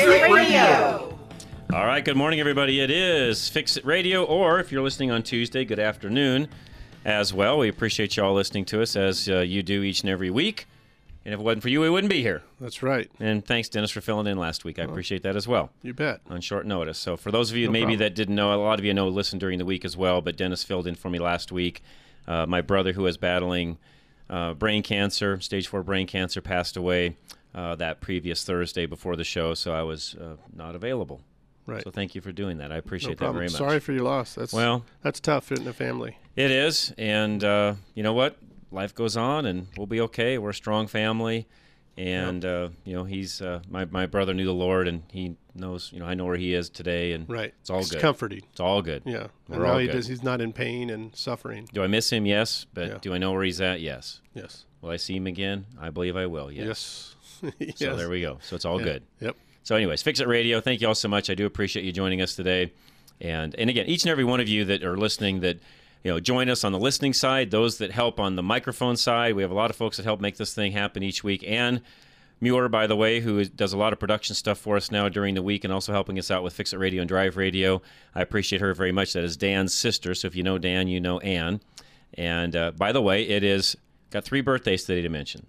It Radio. All right, good morning, everybody. It is Fix It Radio, or if you're listening on Tuesday, good afternoon as well. We appreciate you all listening to us as uh, you do each and every week. And if it wasn't for you, we wouldn't be here. That's right. And thanks, Dennis, for filling in last week. I appreciate that as well You bet. on short notice. So, for those of you No maybe problem. that didn't know, a lot of you know listen during the week as well, but Dennis filled in for me last week. Uh, my brother, who was battling uh, brain cancer, stage four brain cancer, passed away uh, that previous Thursday before the show, so I was uh, not available. Right. So, thank you for doing that. I No appreciate that problem. very much. Sorry for your loss. That's Well- that's tough in the family. It is, and uh, you know what? Life goes on, and we'll be okay. We're a strong family, and uh, you know he's uh, my my brother knew the Lord, and he knows. You know, I know where he is today, and Right. it's all It's good. comforting. It's all good. Yeah. We're and all he good. does. He's not in pain and suffering. Do I miss him? Yes, but Yeah. do I know where he's at? Yes. Yes. Will I see him again? I believe I will. Yes. Yes. yes. So there we go. So it's all Yeah. good. Yep. So, anyways, Fix It Radio. Thank you all so much. I do appreciate you joining us today, and and again, each and every one of you that are listening that you know join us on the listening side. Those that help on the microphone side. We have a lot of folks that help make this thing happen each week. And Muir, by the way, who is, does a lot of production stuff for us now during the week, and also helping us out with Fix It Radio and Drive Radio. I appreciate her very much. That is Dan's sister. So if you know Dan, you know Ann. And uh, by the way, it is got three birthdays today to mention.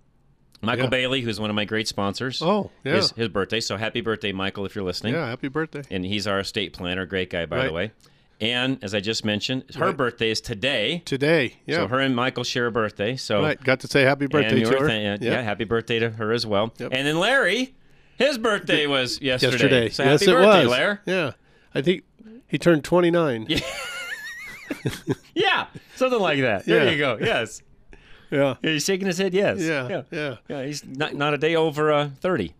Michael Yeah. Bailey, who's one of my great sponsors. Oh, yeah. His, his birthday. So happy birthday, Michael, if you're listening. Yeah. Happy birthday. And he's our estate planner. Great guy, by the way. And as I just mentioned, her Right. birthday is today. Today. Yeah. So her and Michael share a birthday. So right. Got to say happy birthday to her. thing- yeah, yeah, happy birthday to her as well. Yep. And then Larry, his birthday was yesterday. Yesterday. So yes, happy it birthday, was. Larry. Yeah. I think he turned 29. Yeah. Yeah, something like that. There Yeah. you go. Yes. Yeah. Yeah, He's shaking his head. Yes. Yeah. Yeah. yeah. Yeah, he's not, not a day over uh, 30.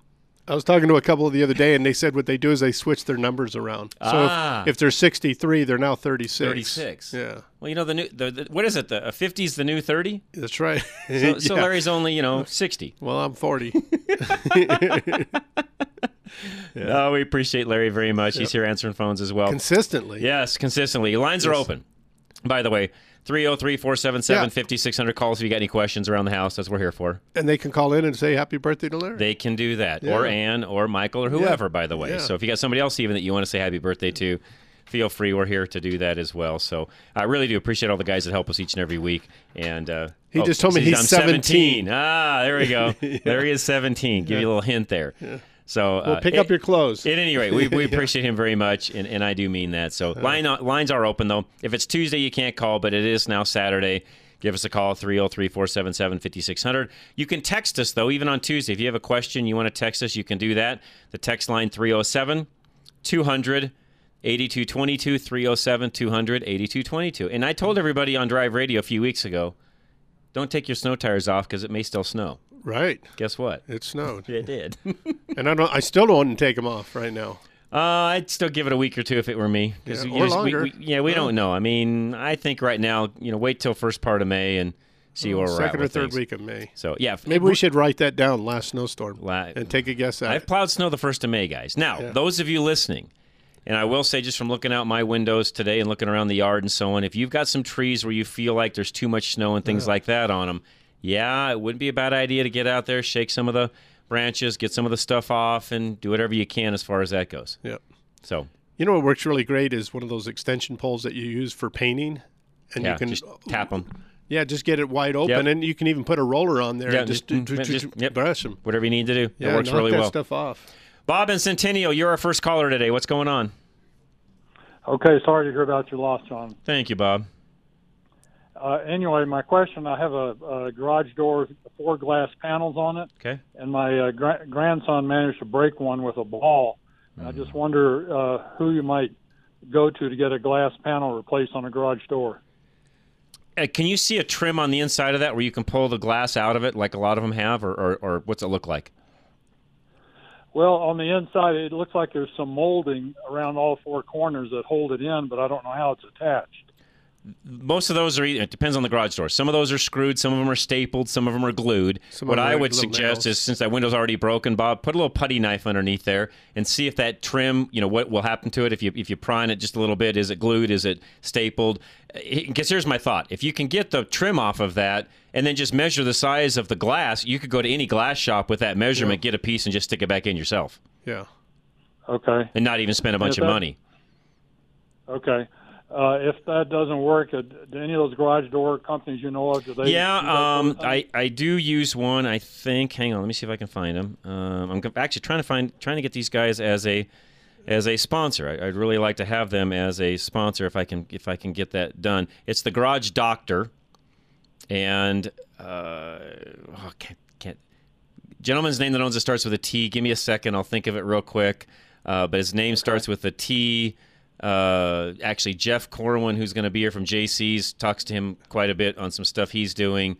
I was talking to a couple the other day, and they said what they do is they switch their numbers around. So Ah. if, if they're 63, they're now 36. 36. Yeah, Well, you know, the new, the, the, what is it? The uh, 50 is the new 30? that's right. So, so Yeah. Larry's only, you know, 60. Well, I'm 40. Oh, we appreciate Larry very much. He's here answering phones as well. Consistently. Yes, consistently. Lines are open. By the way, 303 477 5600 calls if you got any questions around the house. That's what we're here for. And they can call in and say happy birthday to Larry. They can do that. Or Yeah. Ann or Michael or whoever, by the way. Yeah. So if you got somebody else even that you want to say happy birthday to, feel free. We're here to do that as well. So I really do appreciate all the guys that help us each and every week. And uh, He just told me he's I'm 17. Ah, there we go. There he is 17. Give you a little hint there. So well, uh, pick it- up your clothes. At any rate, we, we appreciate him very much, and, and I do mean that. So line lines are open, though. If it's Tuesday, you can't call, but it is now Saturday. Give us a call, 303 477 5600. You can text us, though, even on Tuesday. If you have a question, you want to text us, you can do that. The text line 307 200 8222 307 200 8222. And I told everybody on Drive Radio a few weeks ago don't take your snow tires off because it may still snow. right. Guess what? It snowed. It did. and I don't. I still don't want to take them off right now. Uh, I'd still give it a week or two if it were me. Yeah, or just- we- longer. we- yeah, we Yeah. don't know. I mean, I think right now, you know, wait till first part of May and see where we're at. Second or third things. week of May. So yeah, Maybe we should write that down. Last snowstorm. La- and take a guess at I've it. plowed snow the first of May, guys. Now, Yeah. those of you listening, and I will say just from looking out my windows today and looking around the yard and so on, if you've got some trees where you feel like there's too much snow and things like that on them, yeah, it wouldn't be a bad idea to get out there, shake some of the branches, get some of the stuff off, and do whatever you can as far as that goes. Yep. So You know what works really great is one of those extension poles that you use for painting, and yeah, you can just tap them. yeah just get it wide open, Yep. and you can even put a roller on there Yeah, and just, just- mm, just, just- yep. brush them. Whatever you need to do. Yeah, it works really that well. stuff off. Bob and Centennial, you're our first caller today. What's going on? Okay, sorry to hear about your loss, John. Thank you, Bob. Uh, anyway, my question: I have a, a garage door, four glass panels on it, Okay. and my uh, gra- grandson managed to break one with a ball. And I just wonder uh, who you might go to to get a glass panel replaced on a garage door. Uh, can you see a trim on the inside of that where you can pull the glass out of it, like a lot of them have, or, or, or what's it look like? Well, on the inside, it looks like there's some molding around all four corners that hold it in, but I don't know how it's attached. Most of those are it depends on the garage door. Some of those are screwed, some of them are stapled, some of them are glued. Some what I would suggest nails. is since that window's already broken, Bob, put a little putty knife underneath there and see if that trim, you know, what will happen to it if you if you prime it just a little bit. Is it glued? Is it stapled? Because here's my thought: if you can get the trim off of that and then just measure the size of the glass, you could go to any glass shop with that measurement, get a piece, and just stick it back in yourself, Yeah. Okay. and not even spend a bunch Yeah, of money. Okay. Uh, if that doesn't work, uh, do any of those garage door companies you know of, do they? Yeah, of um. I, I do use one. I think. Hang on, let me see if I can find them. Um, I'm actually trying to find trying to get these guys as a as a sponsor. I, I'd really like to have them as a sponsor if I can if I can get that done. It's the Garage Doctor, and uh, oh, can't, can't gentleman's name that owns it starts with a T. Give me a second. I'll think of it real quick. Uh, but his name starts with a T. Uh, actually, Jeff Corwin, who's going to be here from JC's, talks to him quite a bit on some stuff he's doing.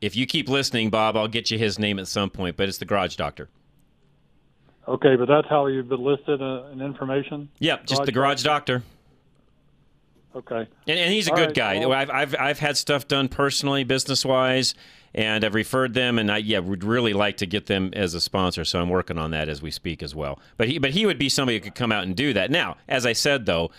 If you keep listening, Bob, I'll get you his name at some point. But it's the Garage Doctor. Okay, but that's how you've been listed uh, in information. Yep, just the Garage Doctor. Okay. And, and he's a All good right, guy. well- I've, I've I've had stuff done personally, business wise, and I've referred them. And I yeah would really like to get them as a sponsor. So I'm working on that as we speak as well. But he but he would be somebody who could come out and do that. Now, as I said though.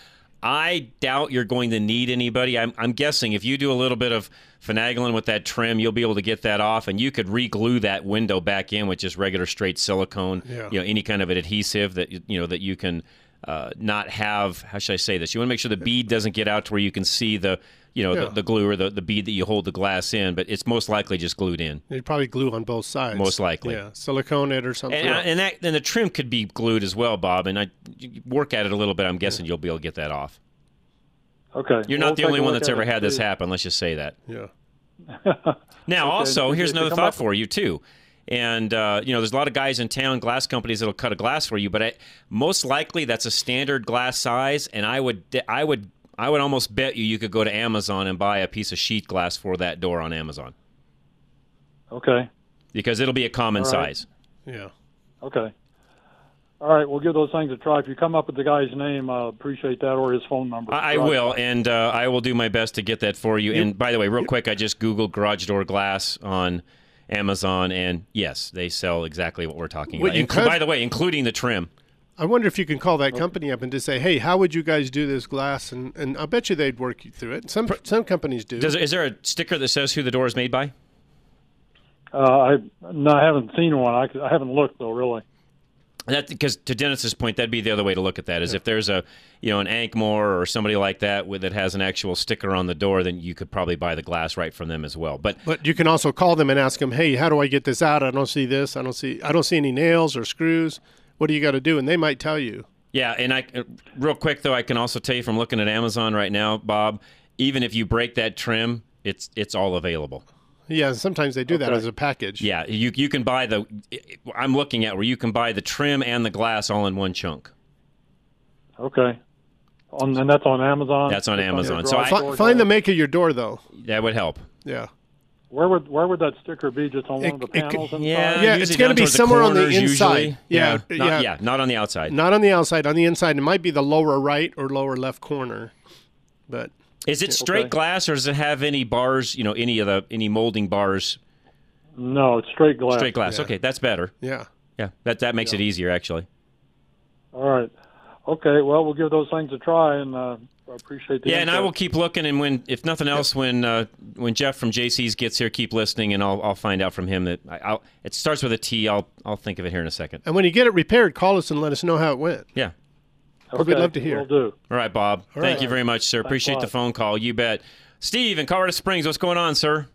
I doubt you're going to need anybody. I'm, I'm guessing if you do a little bit of finagling with that trim, you'll be able to get that off, and you could re-glue that window back in with just regular straight silicone. Yeah. You know, any kind of an adhesive that you know that you can uh, not have. How should I say this? You want to make sure the bead doesn't get out to where you can see the you know Yeah. the, the glue or the, the bead that you hold the glass in, but it's most likely just glued in. You'd probably glue on both sides. Most likely. Yeah. Silicone it or something. And, uh, and that and the trim could be glued as well, Bob. And I you work at it a little bit. I'm guessing you'll be able to get that off. Okay. You're Well, not the only one that's ever it had this happen. Let's just say that. yeah. Now, also, here's another thought up- for you too. And uh, you know, there's a lot of guys in town, glass companies that'll cut a glass for you, but I, most likely that's a standard glass size. And I would, I would, I would almost bet you you could go to Amazon and buy a piece of sheet glass for that door on Amazon Okay. because it'll be a common All right. size. Yeah. Okay. All right, we'll give those things a try. If you come up with the guy's name, I appreciate that or his phone number. I, I Right. will, and uh, I will do my best to get that for you. And by the way, real quick, I just googled garage door glass on Amazon, and yes, they sell exactly what we're talking What about. you Inclu- could- by the way, including the trim. I wonder if you can call that company up and just say, "Hey, how would you guys do this glass?" And and I bet you they'd work you through it. Some some companies do. Does, is there a sticker that says who the door is made by? Uh, I no, I haven't seen one. I, I haven't looked though, really. That because to Dennis's point, that'd be the other way to look at that. Is if there's a you know an Ankmore or somebody like that with, that has an actual sticker on the door, then you could probably buy the glass right from them as well. But But you can also call them and ask them, "Hey, how do I get this out? I don't see this. I don't see. I don't see any nails or screws. What do you got to do?" And they might tell you. Yeah, and I uh, real quick though, I can also tell you from looking at Amazon right now, Bob. Even if you break that trim, it's it's all available. Yeah, sometimes they do that as a package. Yeah, you you can buy the. I'm looking at where you can buy the trim and the glass all in one chunk. Okay. On and that's on Amazon. That's on It's Amazon. the So I- Fi- door find the guy? make of your door, though. That would help. Yeah. Where would where would that sticker be? Just on one It- of the it panels inside? Yeah, Yeah, it's gonna be towards the somewhere on the inside. usually. Yeah, not, yeah. yeah, not on the outside. Not on the outside. On the inside, it might be the lower right or lower left corner. But Is it straight okay. glass or does it have any bars? You know, any of the any molding bars? No, it's straight glass. Straight glass. Yeah. Okay, that's better. yeah, Yeah, that that makes it easier actually. All right. Okay. Well, we'll give those things a try, and uh, I appreciate the. Yeah, and I will keep looking. And when, if nothing else, when uh, when Jeff from JC's gets here, keep listening, and I'll I'll find out from him that I, I'll. It starts with a T. I'll I'll think of it here in a second. and when you get it repaired, call us and let us know how it went. Yeah. Okay, we'd love to hear. Will do. All right, Bob. Thank right. you very much, sir. Appreciate the phone call. You bet. Steve in Colorado Springs, what's going on, sir?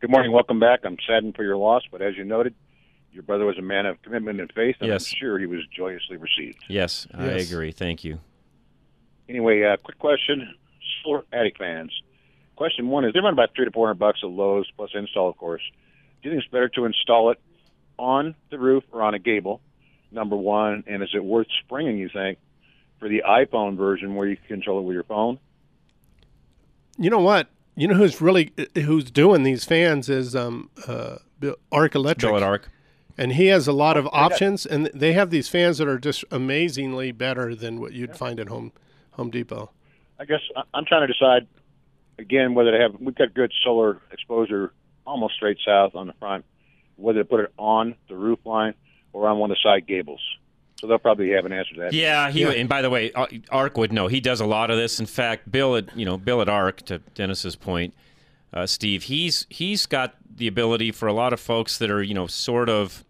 Good morning. Welcome back. I'm saddened for your loss, but as you noted, your brother was a man of commitment and faith, and Yes. I'm sure he was joyously received. Yes, I agree. Thank you. Anyway, uh, quick question, Solar Attic fans. Question one is: They run about three to four hundred bucks at Lowe's plus install, of course. Do you think it's better to install it on the roof or on a gable? Number one, and is it worth springing? You think for the iPhone version where you can control it with your phone? You know what? You know who's really who's doing these fans is um uh Ark Electric. Bill at Ark. And he has a lot of options, and they have these fans that are just amazingly better than what you'd find at Home Home Depot. I guess I'm trying to decide again whether to have. We've got good solar exposure almost straight south on the front. Whether to put it on the roof line or on one of the side gables. So they'll probably have an answer to that. Yeah, he and by the way, Ar- Ark would know. He does a lot of this. In fact, Bill at you know Bill at Ark to Dennis's point, uh, Steve, he's he's got the ability for a lot of folks that are you know sort of.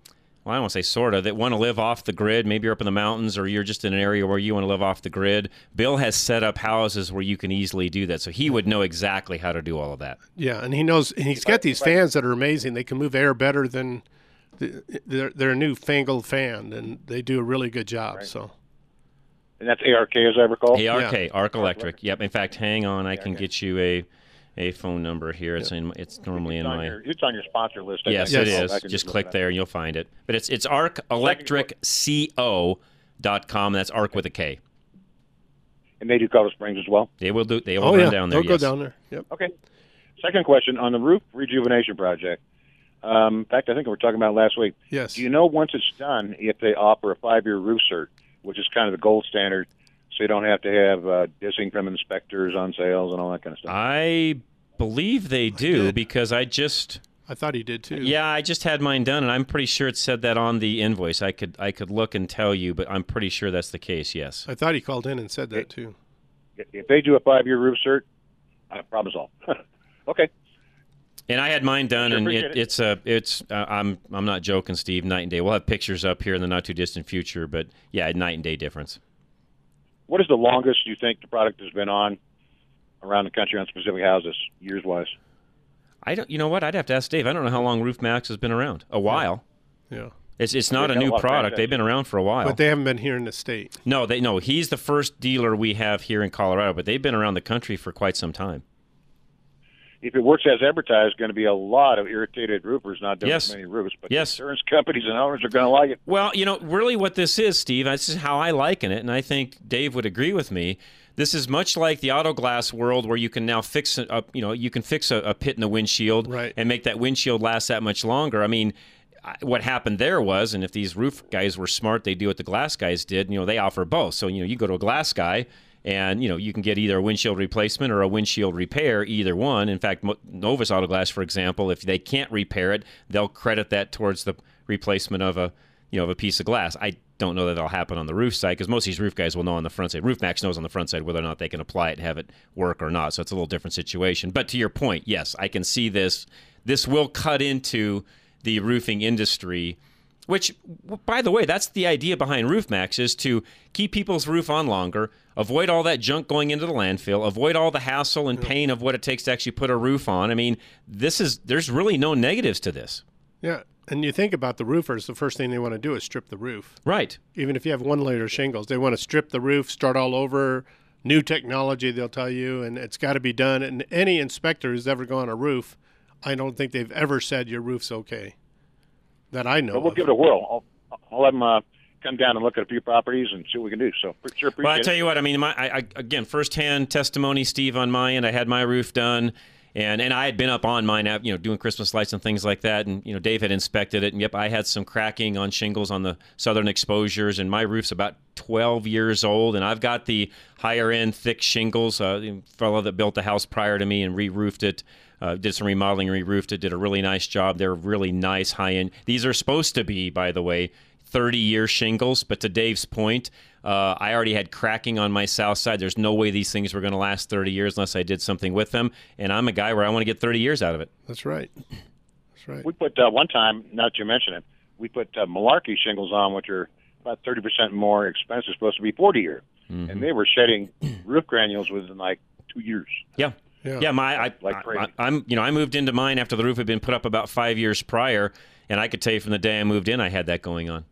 Well, I don't want to say sort of that want to live off the grid. Maybe you're up in the mountains, or you're just in an area where you want to live off the grid. Bill has set up houses where you can easily do that, so he would know exactly how to do all of that. Yeah, and he knows and he's got these fans that are amazing. They can move air better than the, they're they're a new fangled fan, and they do a really good job. So And that's ARK, as I recall. ARK, Arc Electric. Yep. In fact, hang on, I can get you a a phone number here. It's in. It's normally in It's on, my. your, it's on your sponsor list. I Yes, think. it I is. Just click there and you'll find it. But it's it's arkelectricco.com. That's arc with a K. And they do Colorado Springs as well. They will do. They will oh run yeah, down there. they'll go down there. Yep. Okay. Second question on the roof rejuvenation project. Um, in fact, I think we were talking about it last week. Yes. Do you know once it's done if they offer a five-year roof cert, which is kind of the gold standard, so you don't have to have uh, dissing from inspectors on sales and all that kind of stuff? I believe they do because I just. I thought he did too. Yeah, I just had mine done, and I'm pretty sure it said that on the invoice. I could I could look and tell you, but I'm pretty sure that's the case. Yes. I thought he called in and said that too. If they do a five-year roof cert, uh, problem solved. okay. And I had mine done, Sure, and it, it. it's a it's uh, I'm I'm not joking, Steve. Night and day. We'll have pictures up here in the not too distant future, but yeah, night and day difference. What is the longest you think the product has been on around the country on specific houses, years-wise? I don't. You know what? I'd have to ask Dave. I don't know how long Roof Max has been around. A while. Yeah. It's it's not a got a new product. They've been around for a while. But they haven't been here in the state. no, they no. He's the first dealer we have here in Colorado, but they've been around the country for quite some time. If it works as advertised, going to be a lot of irritated roofers not doing Yes. many roofs, but Yes. insurance companies and owners are going to like it. Well, you know, really what this is, Steve, this is how I liken it, and I think Dave would agree with me. This is much like the auto glass world where you can now fix a, you know, you can fix a, a pit in the windshield Right. and make that windshield last that much longer. I mean, what happened there was, and if these roof guys were smart, they do what the glass guys did. You know, they offer both. So you know, you go to a glass guy, and you know, you can get either a windshield replacement or a windshield repair, either one. In fact, Novus Auto Glass, for example, if they can't repair it, they'll credit that towards the replacement of a you know of a piece of glass. I don't know that that'll happen on the roof side because most of these roof guys will know on the front side. Roof Max knows on the front side whether or not they can apply it and have it work or not. So it's a little different situation. But to your point, yes, I can see this. This will cut into the roofing industry. Which, by the way, that's the idea behind Roof Max is to keep people's roof on longer, avoid all that junk going into the landfill, avoid all the hassle and pain of what it takes to actually put a roof on. I mean, this is there's really no negatives to this. Yeah. And you think about the roofers, the first thing they want to do is strip the roof. Right. Even if you have one layer of shingles, they want to strip the roof, start all over, new technology, they'll tell you, and it's got to be done. And any inspector who's ever gone on a roof, I don't think they've ever said your roof's okay. That I know. But we'll of. give it a whirl. I'll, I'll have them uh, come down and look at a few properties and see what we can do. So sure appreciate Well, I it. tell you what. I mean, my I, I, again, firsthand testimony, Steve, on my end. I had my roof done, and and I had been up on mine, you know, doing Christmas lights and things like that. And you know, Dave had inspected it, and yep, I had some cracking on shingles on the southern exposures, and my roof's about 12 years old, and I've got the higher end thick shingles. Uh, the fellow that built the house prior to me and re-roofed it. Uh, did some remodeling, re-roofed it, did a really nice job. They're really nice, high end. These are supposed to be, by the way, 30 year shingles. But to Dave's point, uh, I already had cracking on my south side. There's no way these things were going to last 30 years unless I did something with them. And I'm a guy where I want to get 30 years out of it. That's right. That's right. We put uh, one time, not to mention it, we put uh, malarkey shingles on, which are about 30% more expensive, supposed to be 40 year. Mm-hmm. And they were shedding roof granules within like two years. Yeah. Yeah. Yeah, my I, Like crazy. I, am you know I moved into mine after the roof had been put up about five years prior, and I could tell you from the day I moved in, I had that going on.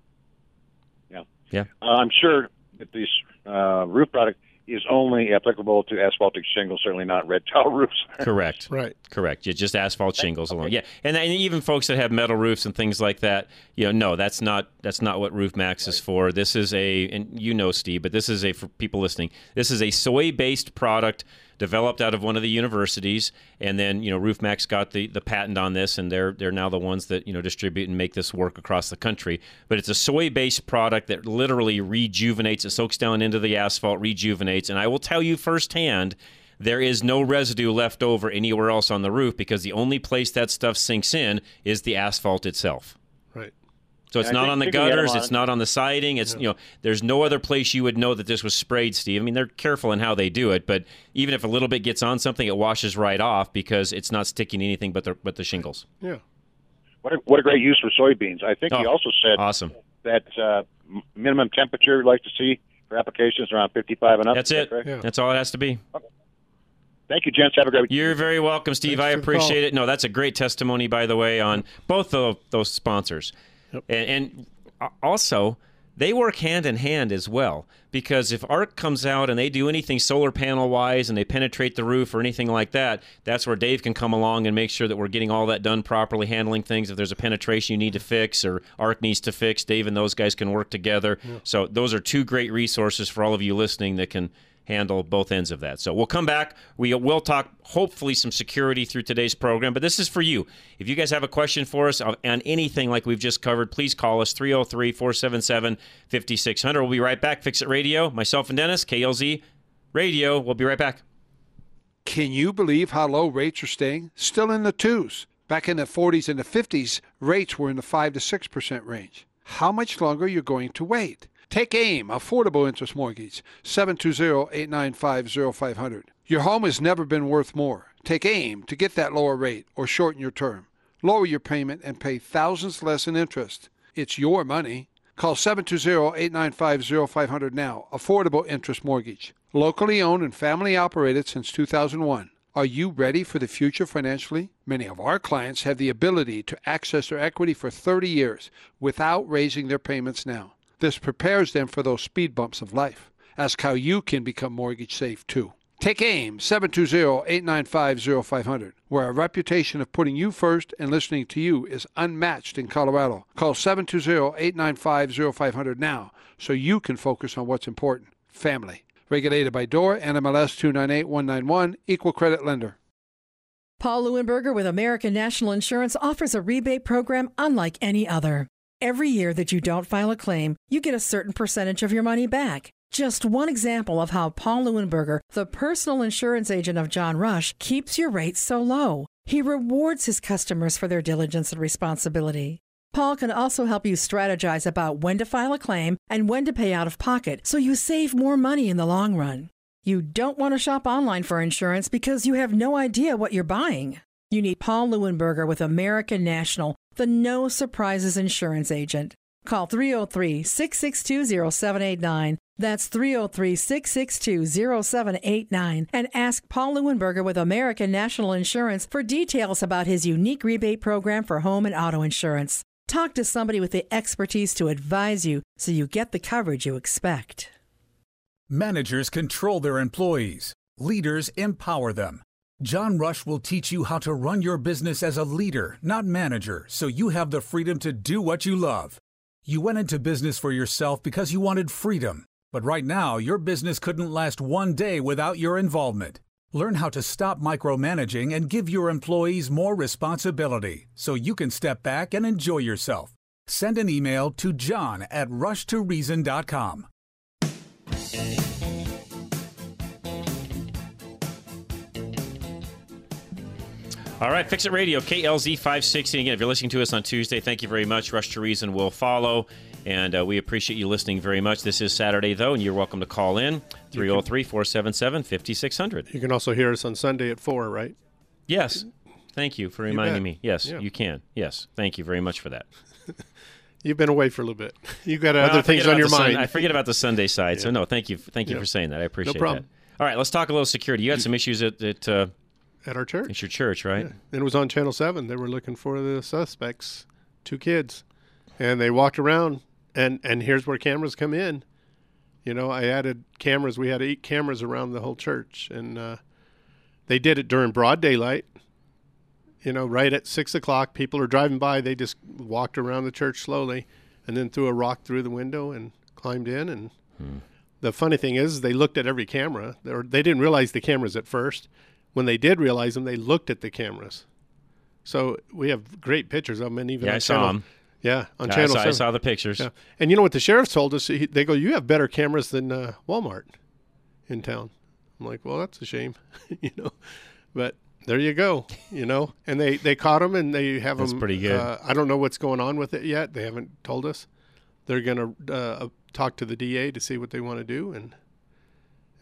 Yeah. Yeah. Uh, I'm sure that this uh, roof product is only applicable to asphaltic shingles, certainly not red tile roofs. Correct. Right. Correct. Yeah, just asphalt shingles alone. Yeah, and, and even folks that have metal roofs and things like that, you know, no, that's not that's not what Roof Max is for. This is a, and you know, Steve, but this is a for people listening. This is a soy-based product developed out of one of the universities, and then you know RoofMax got the, the patent on this, and they're they're now the ones that you know distribute and make this work across the country. But it's a soy based product that literally rejuvenates, it soaks down into the asphalt, rejuvenates, and I will tell you firsthand there is no residue left over anywhere else on the roof because the only place that stuff sinks in is the asphalt itself. Right. So it's And not on the think we had them gutters. It's not on the siding. It's you know, there's no other place you would know that this was sprayed, Steve. I mean, they're careful in how they do it, but even if a little bit gets on something, it washes right off because it's not sticking anything but the but the shingles. Yeah. What a, what a great use for soybeans. I think he Oh, also said Awesome. that uh, minimum temperature we'd like to see for applications around 55 and up. That's Is that it. Yeah. That's all it has to be. Thank you, gents. Have a great You're very welcome, Steve. Thanks I appreciate call. it. No, that's a great testimony, by the way, on both of those sponsors. Yep. And, and also, they work hand in hand as well. Because if ARK comes out and they do anything solar panel wise and they penetrate the roof or anything like that, that's where Dave can come along and make sure that we're getting all that done properly, handling things. If there's a penetration you need to fix or ARK needs to fix, Dave and those guys can work together. So, those are two great resources for all of you listening that can handle both ends of that. So we'll come back. We will talk hopefully some security through today's program, but this is for you. If you guys have a question for us on anything like we've just covered, please call us 303 477 5600. We'll be right back. Fix It Radio, myself and Dennis, KLZ Radio. We'll be right back. Can you believe how low rates are staying? Still in the twos. Back in the 40s and the 50s, rates were in the 5 to 6% range. How much longer are you going to wait? Take AIM, Affordable Interest Mortgage, 720-895-0500. Your home has never been worth more. Take AIM to get that lower rate or shorten your term. Lower your payment and pay thousands less in interest. It's your money. Call 720-895-0500 now. Affordable Interest Mortgage. Locally owned and family operated since 2001. Are you ready for the future financially? Many of our clients have the ability to access their equity for 30 years without raising their payments now. This prepares them for those speed bumps of life. Ask how you can become mortgage safe too. Take AIM 720-895-0500, where a reputation of putting you first and listening to you is unmatched in Colorado. Call 720-895-0500 now so you can focus on what's important, family. Regulated by DOR, NMLS 298191, Equal Credit Lender. Paul Lewinberger with American National Insurance offers a rebate program unlike any other. Every year that you don't file a claim, you get a certain percentage of your money back. Just one example of how Paul Lewinberger, the personal insurance agent of John Rush, keeps your rates so low. He rewards his customers for their diligence and responsibility. Paul can also help you strategize about when to file a claim and when to pay out of pocket so you save more money in the long run. You don't want to shop online for insurance because you have no idea what you're buying. You need Paul Lewinberger with American National, the no surprises insurance agent. Call 303 662 0789. That's 303 662 0789. And ask Paul Lewinberger with American National Insurance for details about his unique rebate program for home and auto insurance. Talk to somebody with the expertise to advise you so you get the coverage you expect. Managers control their employees, leaders empower them. John Rush will teach you how to run your business as a leader, not manager, so you have the freedom to do what you love. You went into business for yourself because you wanted freedom, but right now your business couldn't last one day without your involvement. Learn how to stop micromanaging and give your employees more responsibility so you can step back and enjoy yourself. Send an email to john at rushtoreason.com. All right, Fix It Radio, KLZ 560. Again, if you're listening to us on Tuesday, thank you very much. Rush to Reason will follow, and uh, we appreciate you listening very much. This is Saturday, though, and you're welcome to call in 303 477 5600. You can also hear us on Sunday at 4, right? Yes. Thank you for reminding bet. me. Yes, Yeah. you can. Yes. Thank you very much for that. You've been away for a little bit. You've got Well, other things on your the Sun- mind. I forget about the Sunday side. So, no, thank you. Thank you Yeah. for saying that. I appreciate problem. that. All right, let's talk a little security. You had some issues at, at, uh, At our church. It's your church, right? Yeah. And it was on Channel 7. They were looking for the suspects, two kids. And they walked around, and, and here's where cameras come in. You know, I added cameras. We had eight cameras around the whole church. And uh, they did it during broad daylight. You know, right at 6 o'clock, people are driving by. They just walked around the church slowly and then threw a rock through the window and climbed in. And the funny thing is, they looked at every camera. They, were, they didn't realize the cameras at first. When they did realize them, they looked at the cameras. So we have great pictures of them, and even Yeah, on I saw them. Yeah, on I channel. saw, I saw the pictures. Yeah. And you know what the sheriffs told us? He, they go, "You have better cameras than uh, Walmart in town." I'm like, "Well, that's a shame," you know. But there you go, you know. And they they caught them, and they have That's them. pretty good. Uh, I don't know what's going on with it yet. They haven't told us. They're gonna uh, talk to the DA to see what they want to do, and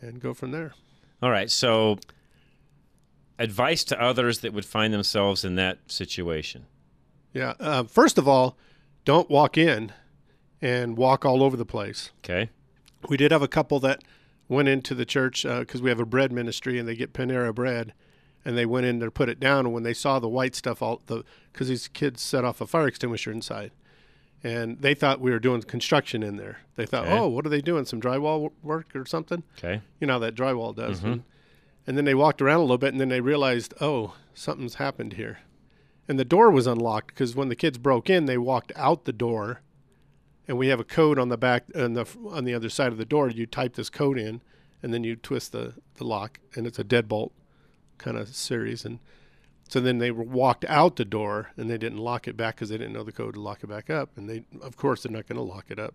and go from there. All right. So, advice to others that would find themselves in that situation. Yeah. Uh, first of all, don't walk in and walk all over the place. Okay. We did have a couple that went into the church because we have a bread ministry and they get Panera bread, and they went in to put it down. And when they saw the white stuff, all the because these kids set off a fire extinguisher inside, and they thought we were doing construction in there. They thought, Okay. oh, what are they doing? Some drywall work or something? Okay. You know how that drywall does. Mhm. And, then they walked around a little bit, and then they realized, oh, something's happened here. And the door was unlocked because when the kids broke in, they walked out the door, and we have a code on the back on the on the other side of the door. You type this code in, and then you twist the the lock, and it's a deadbolt kind of series. And so then they walked out the door, and they didn't lock it back because they didn't know the code to lock it back up. And they, of course, they're not going to lock it up.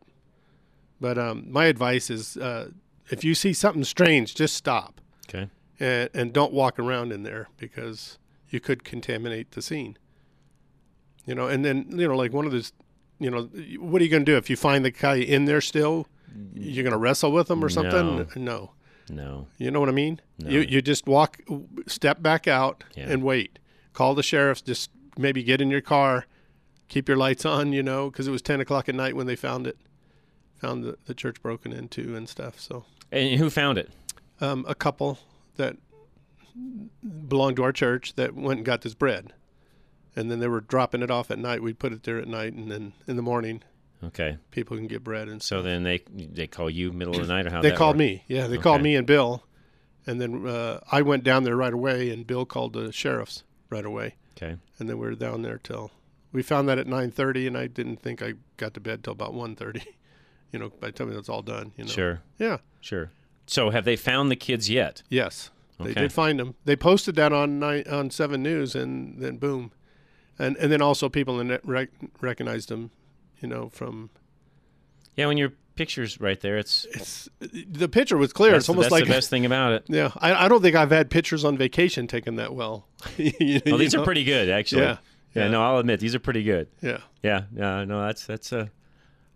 But um, my advice is, uh, if you see something strange, just stop Okay. And, and don't walk around in there because you could contaminate the scene. You know, and then you know, like one of those, you know, what are you going to do if you find the guy in there still? You're going to wrestle with him or something? No. No. You know what I mean? No. You you just walk, step back out Yeah. and wait. Call the sheriffs. Just maybe get in your car, keep your lights on. You know, because it was ten o'clock at night when they found it, found the, the church broken into and stuff. So And who found it? um, a couple that belonged to our church that went and got this bread. And then they were dropping it off at night. We'd put it there at night, and then in the morning, Okay. people can get bread. And So then they they call you middle of the night or how they called work? me. Yeah, they called me and Bill, and then uh, I went down there right away, and Bill called the sheriffs right away. Okay. And then we were down there till we found that at nine thirty, and I didn't think I got to bed till about one thirty. You know, by the time was all done. You know. Sure. Yeah. Sure. So have they found the kids yet? Yes, they Okay. did find them. They posted that on nine, on Seven News, and then boom, and and then also people in it rec- recognized them, you know, from Yeah, when your picture's right there, it's it's the picture was clear. That's it's almost that's like the best thing about it. Yeah, I, I don't think I've had pictures on vacation taken that well. You Well, these know? are pretty good, actually. Yeah, Yeah. yeah. No, I'll admit these are pretty good. Yeah. Yeah. Yeah. No, that's that's a.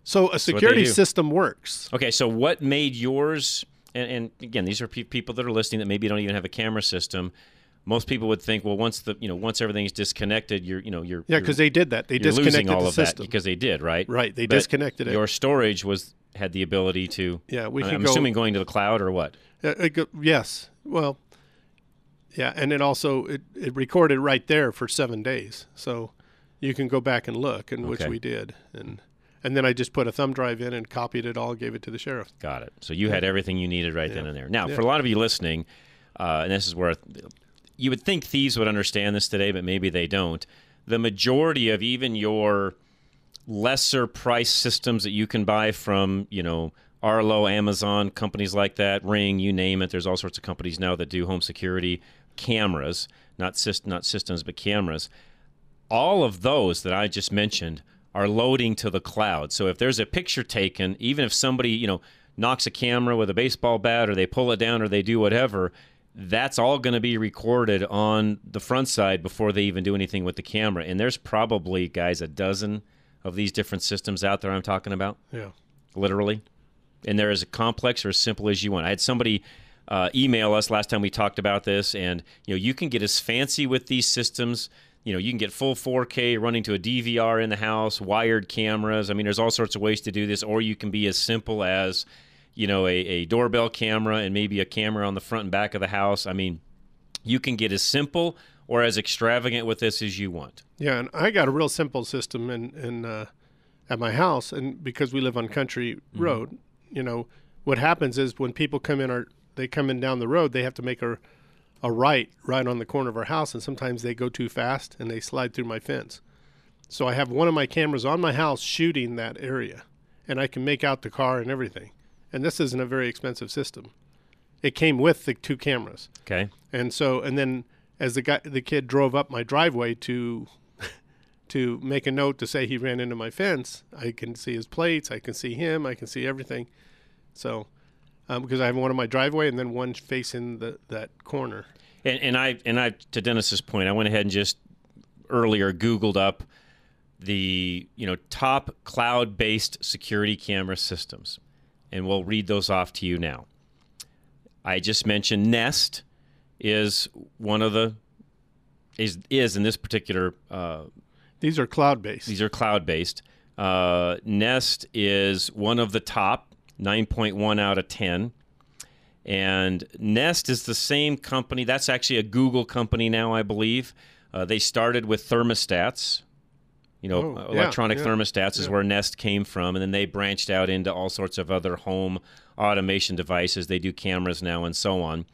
So a security system works. Okay, so what made yours? And, and again, these are pe- people that are listening that maybe don't even have a camera system. Most people would think, well, once the you know once everything's disconnected, you're you know you're Yeah, because they did that. They disconnected losing all the of system. that because they did right. Right, they But disconnected it. Your storage was had the ability to. Yeah, we I'm go- assuming going to the cloud or what. Uh, go- yes. Well, yeah, and it also it, it recorded right there for seven days, so you can go back and look, and which we did, and and then I just put a thumb drive in and copied it all, gave it to the sheriff. Got it. So you had everything you needed right then and there. Now, Yeah. for a lot of you listening, uh, and this is where you would think thieves would understand this today, but maybe they don't. The majority of even your lesser price systems that you can buy from, you know, Arlo, Amazon, companies like that, Ring, you name it. There's all sorts of companies now that do home security cameras, not syst- not systems, but cameras. All of those that I just mentioned are loading to the cloud. So if there's a picture taken, even if somebody, you know, knocks a camera with a baseball bat or they pull it down or they do whatever, that's all going to be recorded on the front side before they even do anything with the camera. And there's probably, guys, a dozen of these different systems out there I'm talking about Yeah. literally. And they're as complex or as simple as you want. I had somebody uh, email us last time we talked about this, and you know you can get as fancy with these systems. You know you can get full 4K running to a DVR in the house, wired cameras. I mean, there's all sorts of ways to do this, or you can be as simple as you know a, a doorbell camera and maybe a camera on the front and back of the house. I mean, you can get as simple or as extravagant with this as you want. Yeah, and I got a real simple system in in uh, at my house, and because we live on country Mm-hmm. road, you know, what happens is when people come in our they come in down the road, they have to make a a right right on the corner of our house, and sometimes they go too fast and they slide through my fence. So I have one of my cameras on my house shooting that area, and I can make out the car and everything. and this isn't a very expensive system. It came with the two cameras. Okay. And so, and then as the guy, the kid drove up my driveway to to make a note to say he ran into my fence, I can see his plates, I can see him, I can see everything. So, um, because I have one on my driveway and then one facing the that corner. And, and I and I to Dennis's point, I went ahead and just earlier Googled up the you know top cloud-based security camera systems, and we'll read those off to you now. I just mentioned Nest is one of the is is in this particular. Uh, these are cloud based. These are cloud based. Uh, Nest is one of the top, nine point one out of ten. And Nest is the same company. That's actually a Google company now, I believe. Uh, they started with thermostats. You know, Oh, electronic yeah, yeah, thermostats is yeah. where Nest came from, and then they branched out into all sorts of other home automation devices. They do cameras now and so on.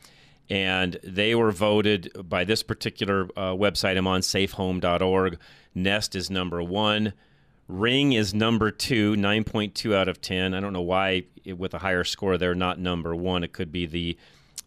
And they were voted by this particular uh, website I'm on, safehome.org. Nest is number one. Ring is number two, 9.2 out of 10. I don't know why, it- with a higher score, they're not number one. It could be the,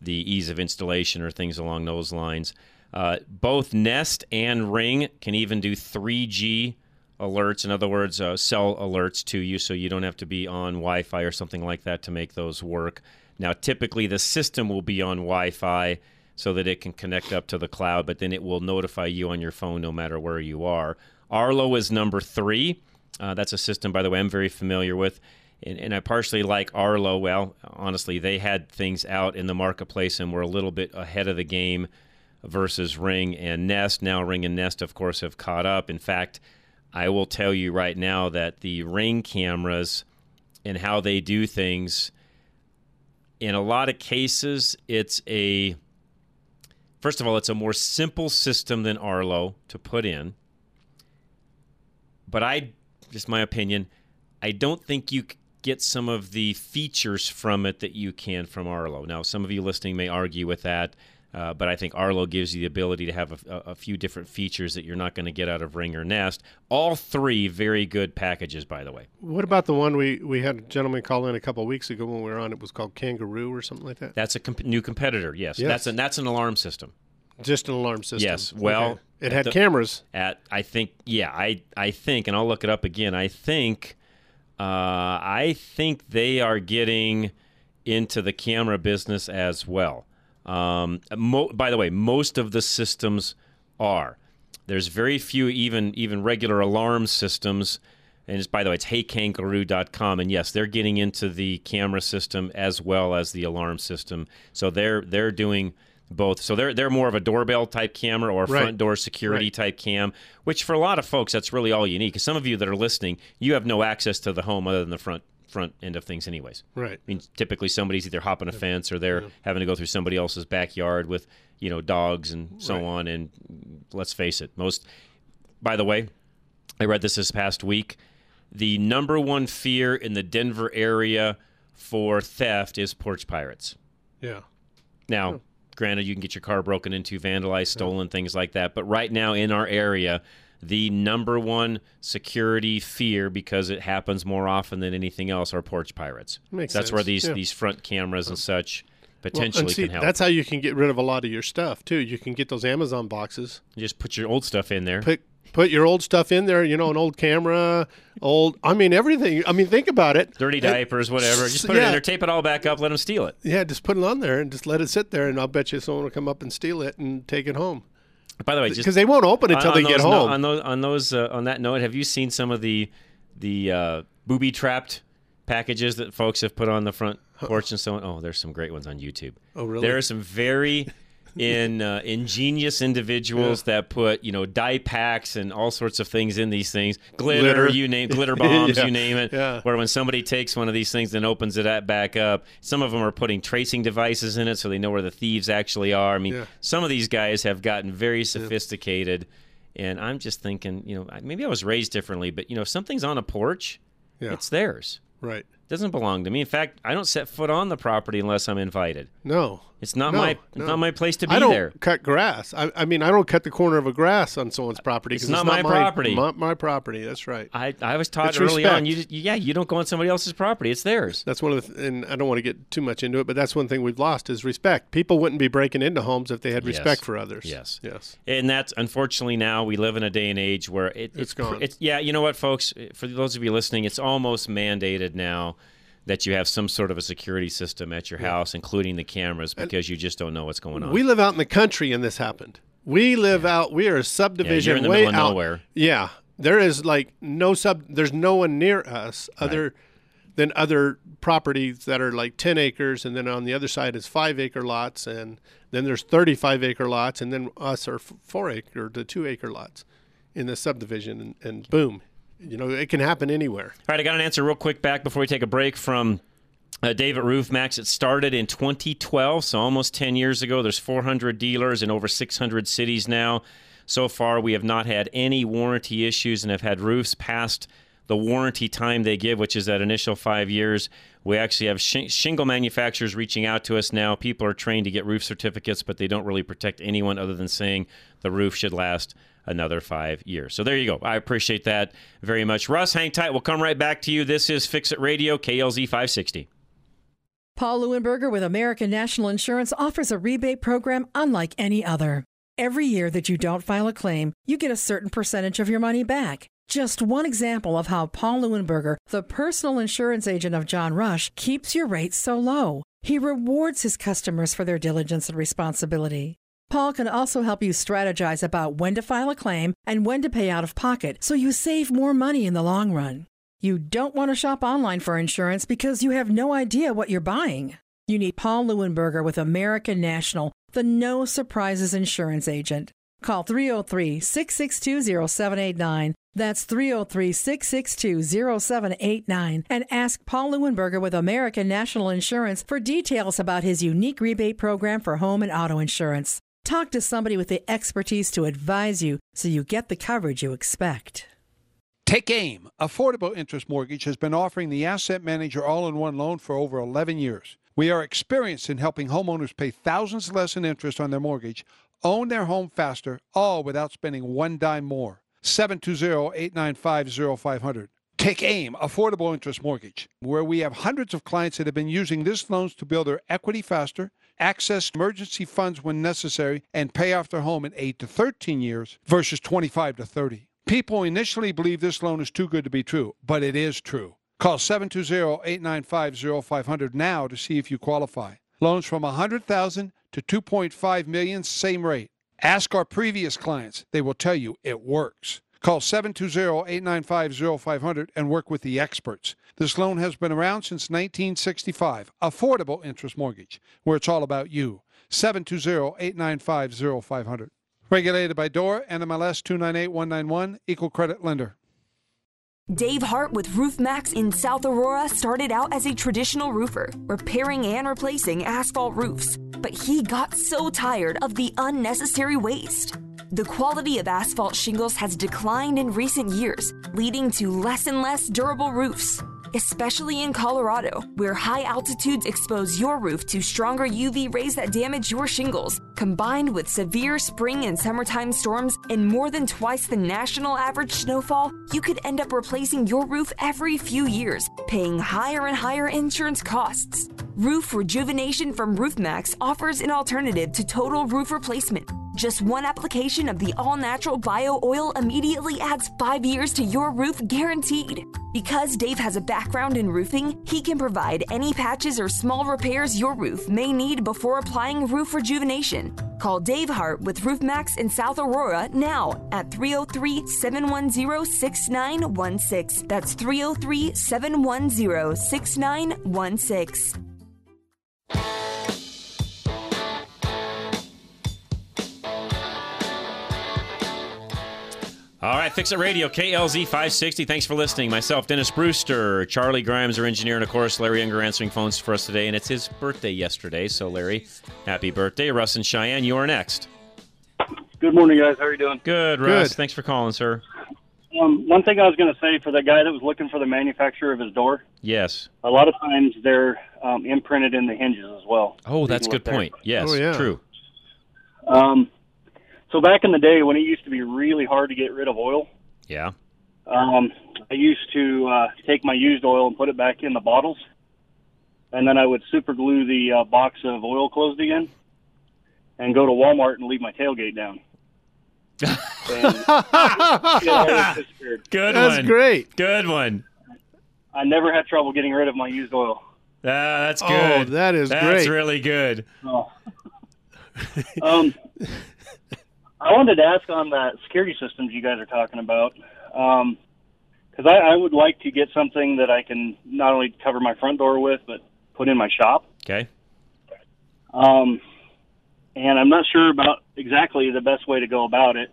the ease of installation or things along those lines. Uh, both Nest and Ring can even do 3G alerts. In other words, uh, cell alerts to you, so you don't have to be on Wi Fi or something like that to make those work. Now, typically, the system will be on Wi Fi so that it can connect up to the cloud, but then it will notify you on your phone no matter where you are. Arlo is number three. Uh, that's a system, by the way, I'm very familiar with. And, and I partially like Arlo. Well, honestly, they had things out in the marketplace and were a little bit ahead of the game versus Ring and Nest. Now, Ring and Nest, of course, have caught up. In fact, I will tell you right now that the Ring cameras and how they do things, in a lot of cases, it's a first of all, it's a more simple system than Arlo to put in. But I, just my opinion, I don't think you get some of the features from it that you can from Arlo. Now, some of you listening may argue with that. Uh, but I think Arlo gives you the ability to have a, a, few different features that you're not going to get out of Ring or Nest. All three very good packages, by the way. What about the one we, we had a gentleman call in a couple of weeks ago when we were on? It was called Kangaroo or something like that. That's a comp- new competitor. Yes, Yes. that's an that's an alarm system. Just an alarm system. Yes. Well, Okay. It had the- cameras. At I think yeah I I think and I'll look it up again. I think uh, I think they are getting into the camera business as well. Um, mo- by the way, most of the systems are. There's very few even even regular alarm systems. And it's, by the way, it's heykangaroo.com. And yes, they're getting into the camera system as well as the alarm system. So they're they're doing both. So they're they're more of a doorbell type camera or a Right. front door security Right. type cam, which for a lot of folks that's really all you need. Because some of you that are listening, you have no access to the home other than the front front end of things, anyways. Right. I mean, typically somebody's either hopping a fence or they're having to go through somebody else's backyard with, you know, dogs and so Right. on. And let's face it, most. By the way, I read this this past week. The number one fear in the Denver area for theft is porch pirates. Yeah. Now, granted, you can get your car broken into, vandalized, stolen, things like that. But right now in our area, the number one security fear, because it happens more often than anything else, are porch pirates. Makes That's sense, where these yeah. these front cameras and such Well, potentially and see, can help. That's how you can get rid of a lot of your stuff too. You can get those Amazon boxes. You just put your old stuff in there. Put put your old stuff in there. You know, an old camera, old. I mean, everything. I mean, think about it. Dirty diapers, whatever. Just put it in there, tape it all back up, let them steal it. Yeah, just put it on there and just let it sit there, and I'll bet you someone will come up and steal it and take it home. By the way, Because they won't open it until they get those no- home. on those, on those, uh, on that note, have you seen some of the the uh, booby trapped packages that folks have put on the front porch and so on? Oh, there's some great ones on YouTube. Oh, really? There are some very in uh, ingenious individuals that put you know dye packs and all sorts of things in these things, glitter, Glitter. you name glitter bombs, Yeah. you name it. Yeah. Where when somebody takes one of these things and opens it back up, some of them are putting tracing devices in it so they know where the thieves actually are. I mean, Yeah. some of these guys have gotten very sophisticated, and I'm just thinking, you know, maybe I was raised differently, but you know, if something's on a porch, Yeah. it's theirs. right. It doesn't belong to me. In fact, I don't set foot on the property unless I'm invited. No. It's not No, my it's not my place to be I don't there. cut grass. I, I mean, I don't cut the corner of a grass on someone's uh, property. 'cause It's not my my property. My, my property. That's right. I, I was taught It's early on. respect. You, yeah, you don't go on somebody else's property. It's theirs. That's one of the, th- and I don't want to get too much into it, but that's one thing we've lost is respect. People wouldn't be breaking into homes if they had Yes. respect for others. Yes. Yes. And that's unfortunately now we live in a day and age where it, it's, It's gone. It's yeah, you know what, folks? For those of you listening, it's almost mandated now that you have some sort of a security system at your house, including the cameras, because you just don't know what's going on. We live out in the country and this happened. We live out. We are a subdivision in the way middle of out. nowhere. Yeah, there is like no sub. There's no one near us other than other properties that are like ten acres, and then on the other side is five acre lots, and then there's thirty-five acre lots, and then us are four acre to two acre lots in the subdivision, and, and boom, you know it can happen anywhere. All right, I got an answer real quick back before we take a break from uh, David Roof Maxx. It started in 2012, so almost 10 years ago. There's 400 dealers in over 600 cities now. So far, we have not had any warranty issues and have had roofs past the warranty time they give, which is that initial five years. We actually have sh- shingle manufacturers reaching out to us now. People are trained to get roof certificates, but they don't really protect anyone other than saying the roof should last another five years. So there you go. I appreciate that very much. Russ, hang tight. We'll come right back to you. This is Fix It Radio, KLZ 560. Paul Leuenberger with American National Insurance offers a rebate program unlike any other. Every year that you don't file a claim, you get a certain percentage of your money back. Just one example of how Paul Leuenberger, the personal insurance agent of John Rush, keeps your rates so low. He rewards his customers for their diligence and responsibility. Paul can also help you strategize about when to file a claim and when to pay out of pocket so you save more money in the long run. You don't want to shop online for insurance because you have no idea what you're buying. You need Paul Leuenberger with American National, the no surprises insurance agent. Call 303 662 0789. That's 303 662 0789. And ask Paul Leuenberger with American National Insurance for details about his unique rebate program for home and auto insurance. Talk to somebody with the expertise to advise you so you get the coverage you expect. Take AIM. Affordable Interest Mortgage has been offering the Asset Manager all in one loan for over 11 years. We are experienced in helping homeowners pay thousands less in interest on their mortgage, own their home faster, all without spending one dime more. 720-895-0500. Take AIM, Affordable Interest Mortgage, where we have hundreds of clients that have been using this loans to build their equity faster, access emergency funds when necessary, and pay off their home in 8 to 13 years versus 25 to 30. People initially believe this loan is too good to be true, but it is true. Call 720-895-0500 now to see if you qualify. Loans from 100,000 to 2.5 million, same rate. Ask our previous clients. They will tell you it works. Call 720-895-0500 and work with the experts. This loan has been around since 1965. Affordable interest mortgage, where it's all about you. 720-895-0500. Regulated by DORA, NMLS 298191, Equal Credit Lender. Dave Hart with Roof Maxx in South Aurora started out as a traditional roofer, repairing and replacing asphalt roofs. But he got so tired of the unnecessary waste. The quality of asphalt shingles has declined in recent years, leading to less and less durable roofs. Especially in Colorado, where high altitudes expose your roof to stronger UV rays that damage your shingles, combined with severe spring and summertime storms and more than twice the national average snowfall, you could end up replacing your roof every few years, paying higher and higher insurance costs. Roof Rejuvenation from Roof Maxx offers an alternative to total roof replacement. Just one application of the all natural bio oil immediately adds five years to your roof guaranteed. Because Dave has a background in roofing, he can provide any patches or small repairs your roof may need before applying roof rejuvenation. Call Dave Hart with Roof Maxx in South Aurora now at 303 710 6916. That's 303 710 6916. All right, Fix It Radio, KLZ 560. Thanks for listening. Myself, Dennis Brewster, Charlie Grimes, our engineer, and of course, Larry Younger answering phones for us today. And it's his birthday yesterday. So, Larry, happy birthday. Russ and Cheyenne, you are next. Good morning, guys. How are you doing? Good, Russ. Good. Thanks for calling, sir. Um, one thing I was going to say for the guy that was looking for the manufacturer of his door, Yes. a lot of times they're um, imprinted in the hinges as well. Oh, that's a good look there. point. Yes, Oh, yeah. true. Um, so back in the day when it used to be really hard to get rid of oil, Yeah. um, I used to uh, take my used oil and put it back in the bottles, and then I would super glue the uh, box of oil closed again, and go to Walmart and leave my tailgate down. And it always disappeared. Good That's one. great. Good one. I never had trouble getting rid of my used oil. Ah, that's Oh, good. that is great. that's great. really good. Oh. um, I wanted to ask on that security systems you guys are talking about, because I, I would like to get something that I can not only cover my front door with, but put in my shop. Okay. Um, and I'm not sure about exactly the best way to go about it.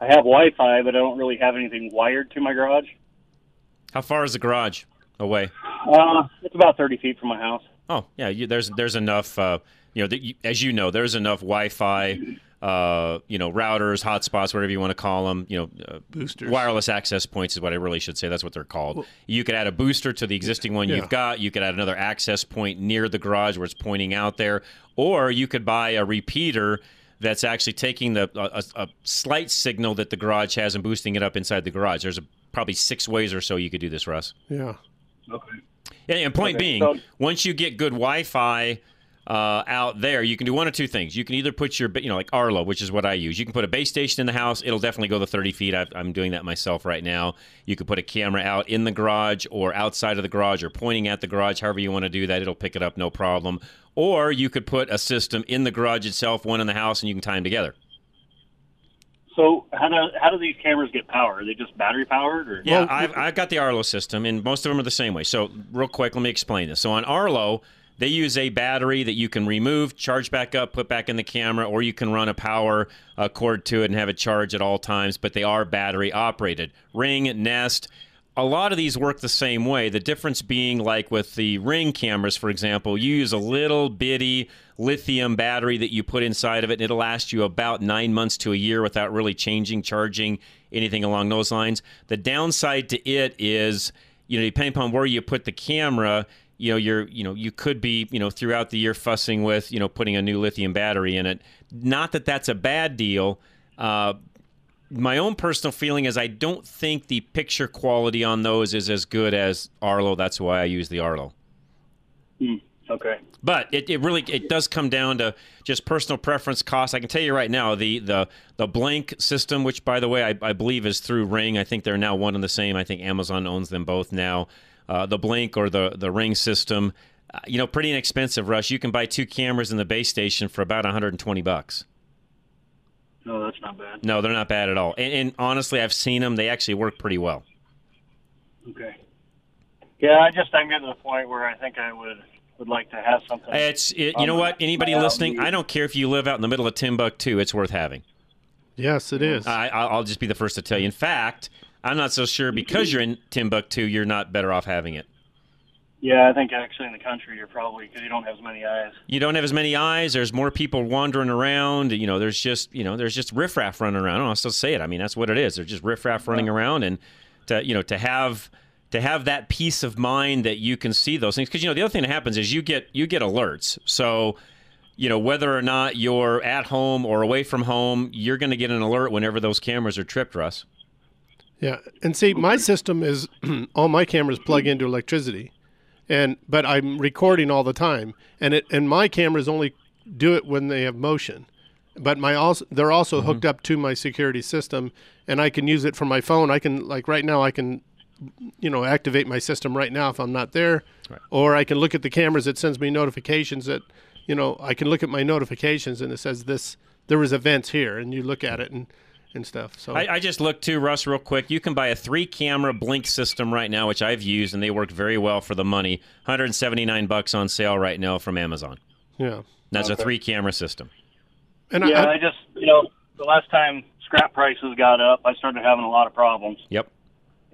I have Wi-Fi, but I don't really have anything wired to my garage. How far is the garage away? Uh, it's about 30 feet from my house. Oh, yeah. You, there's there's enough. Uh, you know, that you, as you know, there's enough Wi-Fi. Uh, you know, routers, hotspots, whatever you want to call them. You know, uh, Boosters. wireless access points is what I really should say. That's what they're called. you could add a booster to the existing one Yeah. you've got. You could add another access point near the garage where it's pointing out there, or you could buy a repeater that's actually taking the a, a, a slight signal that the garage has and boosting it up inside the garage. There's a, probably six ways or so you could do this, Russ. Yeah. Okay. And, and point Okay, being, so- once you get good Wi-Fi uh, out there, you can do one of two things. You can either put your, you know, like Arlo, which is what I use. You can put a base station in the house. It'll definitely go the 30 feet. I've, I'm doing that myself right now. You could put a camera out in the garage or outside of the garage or pointing at the garage. However you want to do that, it'll pick it up, no problem. Or you could put a system in the garage itself, one in the house, and you can tie them together. So how do how do these cameras get power? Are they just battery powered, or Yeah, I've, I've got the Arlo system, and most of them are the same way. So, real quick, let me explain this. So, on Arlo, they use a battery that you can remove, charge back up, put back in the camera, or you can run a power uh, cord to it and have it charge at all times, but they are battery operated. Ring, Nest, a lot of these work the same way. The difference being, like with the Ring cameras, for example, you use a little bitty lithium battery that you put inside of it, and it'll last you about nine months to a year without really changing, charging, anything along those lines. The downside to it is, you know, depending upon where you put the camera, you know, you're, you know, you could be, you know, throughout the year fussing with, you know, putting a new lithium battery in it. Not that that's a bad deal. Uh, my own personal feeling is I don't think the picture quality on those is as good as Arlo. That's why I use the Arlo. Hmm, okay. But it, it really it does come down to just personal preference, cost. I can tell you right now the the the Blink system, which by the way I, I believe is through Ring. I think they're now one and the same. I think Amazon owns them both now. Uh, the Blink or the the Ring system, uh, you know, pretty inexpensive. Rush, you can buy two cameras in the base station for about 120 bucks. No, that's not bad. No, they're not bad at all. And, and honestly, I've seen them; they actually work pretty well. Okay. Yeah, I just I'm getting to the point where I think I would would like to have something. It's it, you know what? Anybody listening. I don't care if you live out in the middle of Timbuktu. It's worth having. Yes, it is. I, I'll I'll just be the first to tell you. In fact, I'm not so sure because you're in Timbuktu, you're not better off having it. Yeah, I think actually in the country you're probably because you don't have as many eyes. You don't have as many eyes. There's more people wandering around. You know, there's just you know, there's just riffraff running around. I'll still say it. I mean, that's what it is. There's just riffraff running around, and to you know, to have to have that peace of mind that you can see those things because you know the other thing that happens is you get you get alerts. So you know whether or not you're at home or away from home, you're going to get an alert whenever those cameras are tripped, Russ. Yeah, and see, my system is all my cameras plug into electricity, and but I'm recording all the time, and it and my cameras only do it when they have motion, but my also they're also mm-hmm. hooked up to my security system, and I can use it from my phone. I can like right now I can, you know, activate my system right now if I'm not there, or I can look at the cameras. It sends me notifications that, you know, I can look at my notifications and it says this there was events here, and you look at it and and stuff. So I, I just looked too, Russ, real quick. You can buy a three camera blink system right now, which I've used, and they work very well for the money. 179 bucks on sale right now from Amazon. yeah. That's a three camera system. And yeah, I, I, just you know the last time scrap prices got up, I started having a lot of problems, Yep.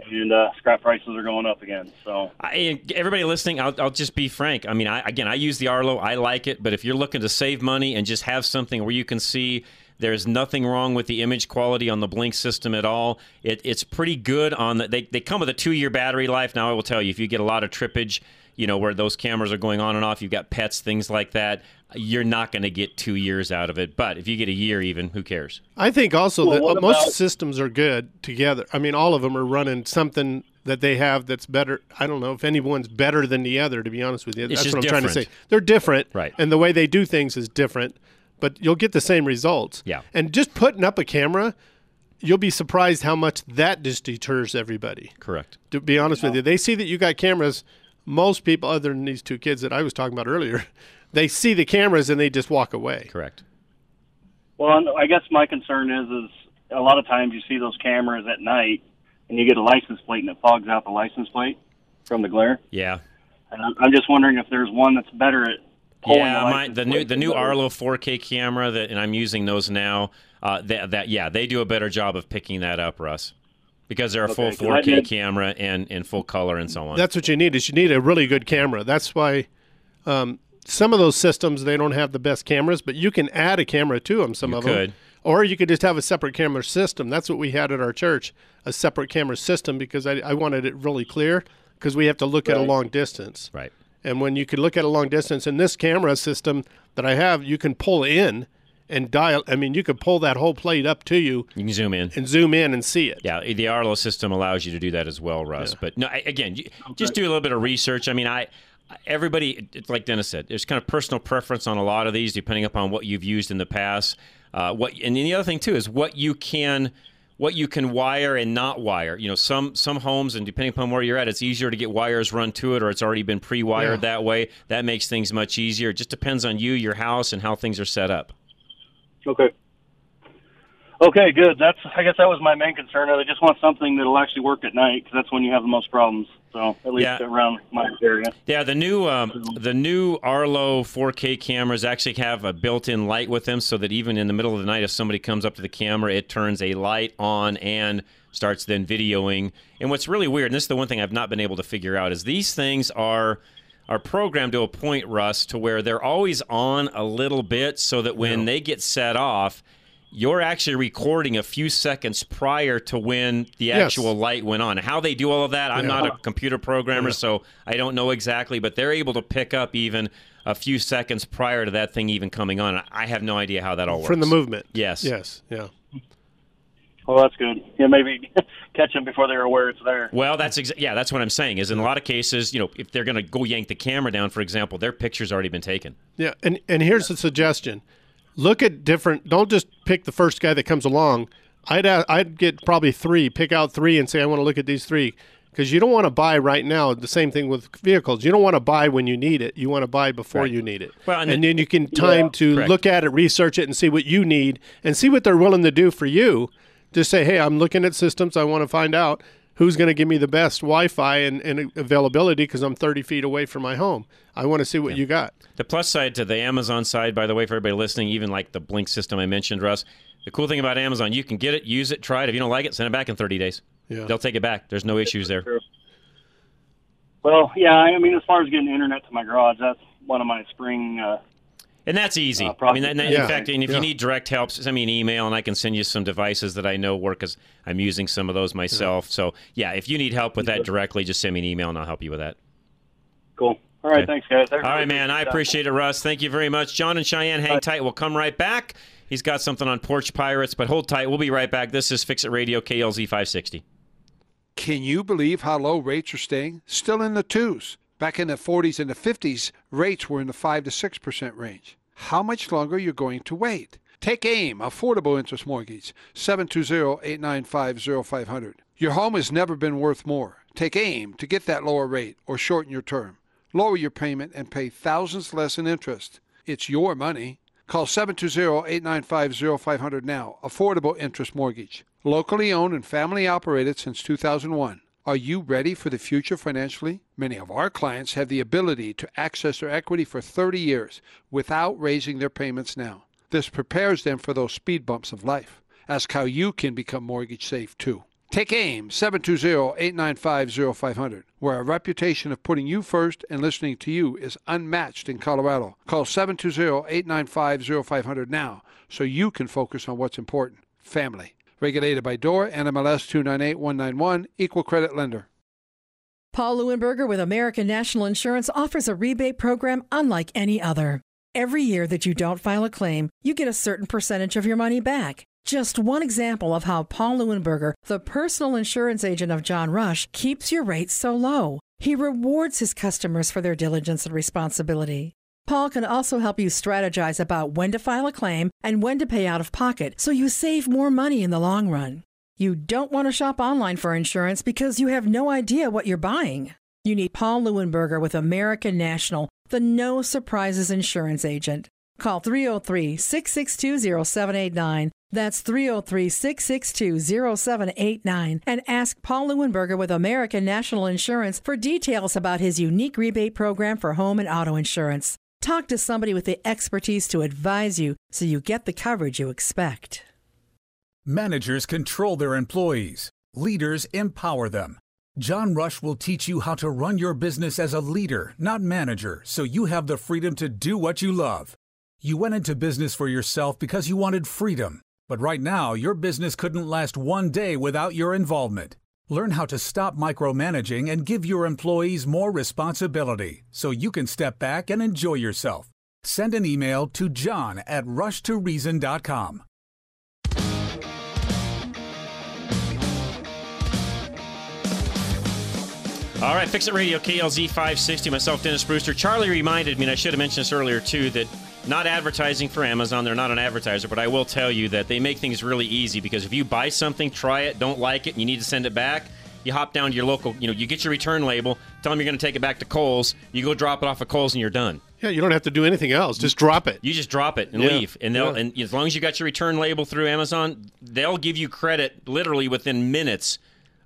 and uh, scrap prices are going up again. So I, everybody listening, I'll, I'll just be frank. I mean, I, again, I use the Arlo. I like it, but if you're looking to save money and just have something where you can see There's nothing wrong with the image quality on the Blink system at all. It, it's pretty good on the. They, they come with a two year battery life. Now I will tell you, if you get a lot of trippage, you know where those cameras are going on and off, you've got pets, things like that. You're not going to get two years out of it. But if you get a year, even who cares? I think also Well, that what uh, most systems are good together. I mean, all of them are running something that they have that's better. I don't know if anyone's better than the other. To be honest with you, It's that's just what I'm trying to say. They're different, Right. And the way they do things is different, but you'll get the same results. Yeah. And just putting up a camera, you'll be surprised how much that just deters everybody. Correct. To be honest with you, they see that you got cameras. Most people, other than these two kids that I was talking about earlier, they see the cameras and they just walk away. Correct. Well, I guess my concern is is a lot of times you see those cameras at night, and you get a license plate and it fogs out the license plate from the glare. Yeah. And I'm- I'm just wondering if there's one that's better at pulling Yeah, the my, the new the new than others. Arlo 4K camera that, and I'm using those now. Uh, that, that yeah, they do a better job of picking that up, Russ, because they're a full Okay, 'cause I 4K did- camera and in full color and so on. That's what you need. Is you need a really good camera. That's why um, some of those systems they don't have the best cameras, but you can add a camera to them. Some You of could. them, or you could just have a separate camera system. That's what we had at our church, a separate camera system, because I, I wanted it really clear because we have to look at a long distance. Right. And when you can look at a long distance, in this camera system that I have, you can pull in and dial. I mean, you could pull that whole plate up to you you can zoom in. and zoom in and see it. Yeah, the Arlo system allows you to do that as well, Russ. But no, I, again, you, just do a little bit of research. I mean, I everybody, it's like Dennis said, there's kind of personal preference on a lot of these, depending upon what you've used in the past. Uh, what and the other thing too is what you can what you can wire and not wire. You know, some some homes and depending upon where you're at, it's easier to get wires run to it, or it's already been pre-wired Yeah. that way. That makes things much easier. It just depends on you, your house, and how things are set up. Okay. Okay, good. That's I guess that was my main concern. I just want something that'll actually work at night because that's when you have the most problems. So at least Yeah. around my area. Yeah, the new um, the new Arlo 4K cameras actually have a built-in light with them, so that even in the middle of the night, if somebody comes up to the camera, it turns a light on and starts then videoing. And what's really weird, and this is the one thing I've not been able to figure out, is these things are are programmed to a point, Russ, to where they're always on a little bit, so that when they get set off. You're actually recording a few seconds prior to when the Yes. actual light went on. How they do all of that, I'm Yeah. not a computer programmer, Yeah. so I don't know exactly, but they're able to pick up even a few seconds prior to that thing even coming on. I have no idea how that all works. From the movement. Yes. Yes. Yeah. Well, that's good. Yeah, maybe catch them before they're aware it's there. Well, that's exa- yeah, that's what I'm saying. Is in a lot of cases, you know, if they're going to go yank the camera down, for example, their picture's already been taken. Yeah, and and here's a suggestion: look at different. Don't just pick the first guy that comes along. I'd I'd get probably three. Pick out three and say I want to look at these three because you don't want to buy right now. The same thing with vehicles. You don't want to buy when you need it. You want to buy before Right. you need it. Well, and and, the- then you can time to Correct. look at it, research it, and see what you need, and see what they're willing to do for you. Just say, hey, I'm looking at systems. I want to find out who's going to give me the best Wi-Fi and, and availability because I'm 30 feet away from my home. I want to see what you got. The plus side to the Amazon side, by the way, for everybody listening, even like the Blink system I mentioned, Russ. The cool thing about Amazon, you can get it, use it, try it. If you don't like it, send it back in 30 days. Yeah. They'll take it back. There's no issues there. Well, yeah, I mean, as far as getting internet to my garage, that's one of my spring. Uh, And that's easy. Uh, I mean, that, that- Yeah. in fact, and if Yeah. you need direct help, send me an email and I can send you some devices that I know work because I'm using some of those myself. So, yeah, if you need help with that directly, just send me an email and I'll help you with that. cool. All right, Okay. thanks, guys. I All right, man. I that. appreciate it, Russ. Thank you very much. John and Cheyenne, hang tight. We'll come right back. He's got something on Porch Pirates, but hold tight. We'll be right back. This is Fix It Radio, KLZ 560. Can you believe how low rates are staying? Still in the twos. Back in the 40s and the 50s, rates were in the 5 to 6% range. How much longer are you going to wait? Take AIM, Affordable Interest Mortgage, 720-895-0500. Your home has never been worth more. Take AIM to get that lower rate or shorten your term. Lower your payment and pay thousands less in interest. It's your money. Call 720-895-0500 now. Affordable Interest Mortgage. Locally owned and family operated since 2001. Are you ready for the future financially? Many of our clients have the ability to access their equity for 30 years without raising their payments now. This prepares them for those speed bumps of life. Ask how you can become mortgage safe too. Take AIM 720-895-0500, where our reputation of putting you first and listening to you is unmatched in Colorado. Call 720-895-0500 now so you can focus on what's important, family. Regulated by DOR, NMLS 298191, Equal Credit Lender. Paul Leuenberger with American National Insurance offers a rebate program unlike any other. Every year that you don't file a claim, you get a certain percentage of your money back. Just one example of how Paul Leuenberger, the personal insurance agent of John Rush, keeps your rates so low. He rewards his customers for their diligence and responsibility. Paul can also help you strategize about when to file a claim and when to pay out of pocket so you save more money in the long run. You don't want to shop online for insurance because you have no idea what you're buying. You need Paul Leuenberger with American National, the no surprises insurance agent. Call 303 662 0789. That's 303 662 0789. And ask Paul Leuenberger with American National Insurance for details about his unique rebate program for home and auto insurance. Talk to somebody with the expertise to advise you so you get the coverage you expect. Managers control their employees, leaders empower them. John Rush will teach you how to run your business as a leader, not manager, so you have the freedom to do what you love. You went into business for yourself because you wanted freedom. But right now, your business couldn't last one day without your involvement. Learn how to stop micromanaging and give your employees more responsibility so you can step back and enjoy yourself. Send an email to john at rushtoreason.com. All right, Fix It Radio, KLZ 560. Myself, Dennis Brewster. Charlie reminded me, and I should have mentioned this earlier too, that not advertising for Amazon. They're not an advertiser, but I will tell you that they make things really easy because if you buy something, try it, don't like it, and you need to send it back, you hop down to your local, you know, you get your return label, tell them you're going to take it back to Kohl's, you go drop it off at Kohl's, and you're done. Yeah, you don't have to do anything else. Just drop it. You just drop it and Yeah. leave, and they'll Yeah. and as long as you got your return label through Amazon, they'll give you credit literally within minutes